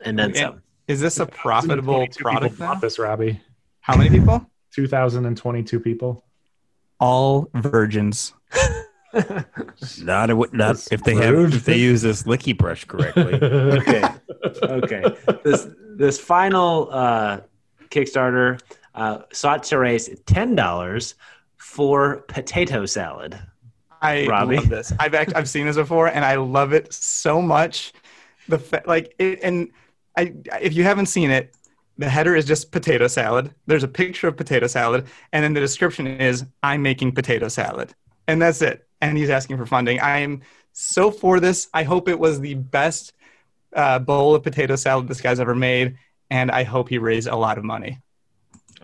and then And- some. Is this a profitable product? bought this, Robbie. How many people? 2,022 people. All virgins. Not a, not That's if they rude. have if they use this licki brush correctly. okay okay this this final uh kickstarter uh sought to raise ten dollars for potato salad I Robbie? love this. I've act- I've seen this before, and I love it so much. The fa- like it, and I if you haven't seen it, the header is just potato salad. There's a picture of potato salad, and then the description is I'm making potato salad, and that's it. And he's asking for funding. I am so for this. I hope it was the best uh, bowl of potato salad this guy's ever made, and I hope he raised a lot of money.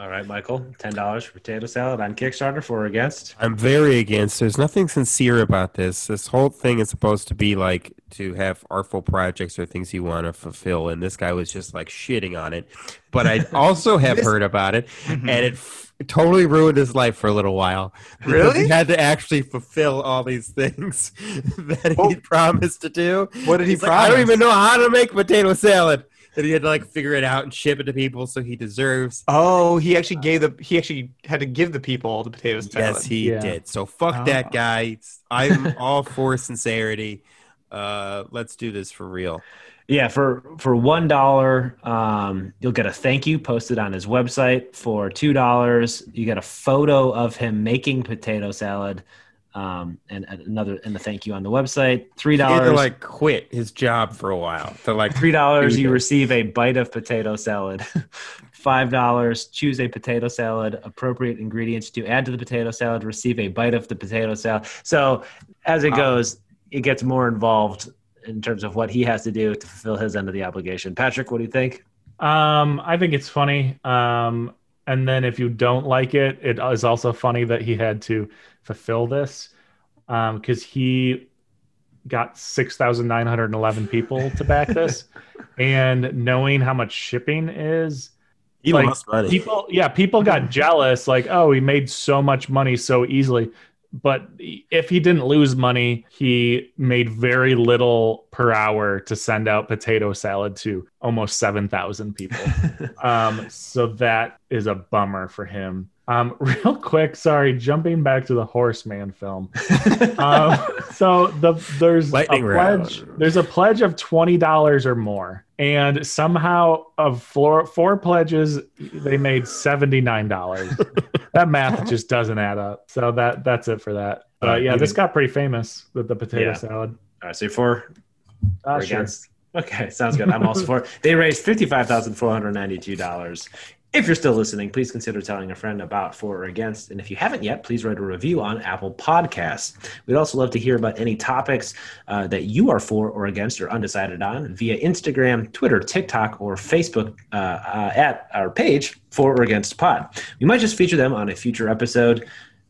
All right, Michael, ten dollars for potato salad on Kickstarter for or against. I'm very against. There's nothing sincere about this. This whole thing is supposed to be like to have artful projects or things you want to fulfill, and this guy was just like shitting on it. But I also have heard about it, mm-hmm. and it f- totally ruined his life for a little while. Really? He had to actually fulfill all these things that he oh. promised to do. What did he He's like, I don't even know how to make potato salad. And he had to like figure it out and ship it to people, so he deserves. Oh, he actually gave the he actually had to give the people all the potato salad. Yes, he Yeah. did. So fuck Oh. that guy. I'm all for sincerity. Uh, let's do this for real. Yeah, for for one dollar, um, you'll get a thank you posted on his website. For two dollars, you get a photo of him making potato salad, um, and, and another and the thank you on the website. Three He had to dollars, like quit his job for a while. To like three dollars, you receive a bite of potato salad. Five dollars, choose a potato salad. Appropriate ingredients to add to the potato salad. Receive a bite of the potato salad. So as it Wow. goes, it gets more involved in terms of what he has to do to fulfill his end of the obligation. Patrick, what do you think? Um, I think it's funny. Um, and then if you don't like it, it is also funny that he had to fulfill this because he got 6,911 people to back this. and knowing how much shipping is, he like, money. people, yeah, people got jealous. Like, oh, he made so much money so easily. But if he didn't lose money, he made very little per hour to send out potato salad to almost 7,000 people. um, so that is a bummer for him. Um, real quick, sorry, jumping back to the Horseman film. um, so the there's Lightning a round. pledge. There's a pledge of twenty dollars or more, and somehow of four four pledges, they made seventy nine dollars. that math just doesn't add up. So that that's it for that. But Alright, yeah, this got pretty famous with the potato Yeah. salad. All right, so for Ah, or sure. against? Okay, sounds good. I'm also for. They raised fifty-five thousand four hundred ninety-two dollars. If you're still listening, please consider telling a friend about for or against. And if you haven't yet, please write a review on Apple Podcasts. We'd also love to hear about any topics uh, that you are for or against or undecided on via Instagram, Twitter, TikTok, or Facebook uh, uh, at our page for or against pod. We might just feature them on a future episode.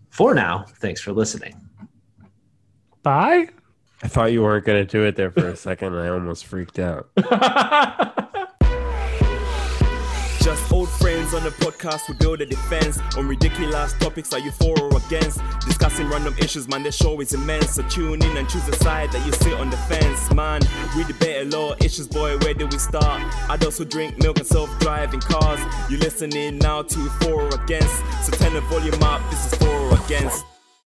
For now, thanks for listening. Bye. I thought you weren't going to do it there for a second. and I almost freaked out. Just old friends on the podcast, we build a defense on ridiculous topics. Are you for or against? Discussing random issues, man. The show is immense. So tune in and choose a side that you sit on the fence, man. We debate a lot of issues, boy. Where do we start? Adults who drink milk and self-driving cars. You listening now to for or against? So turn the volume up. This is for or against.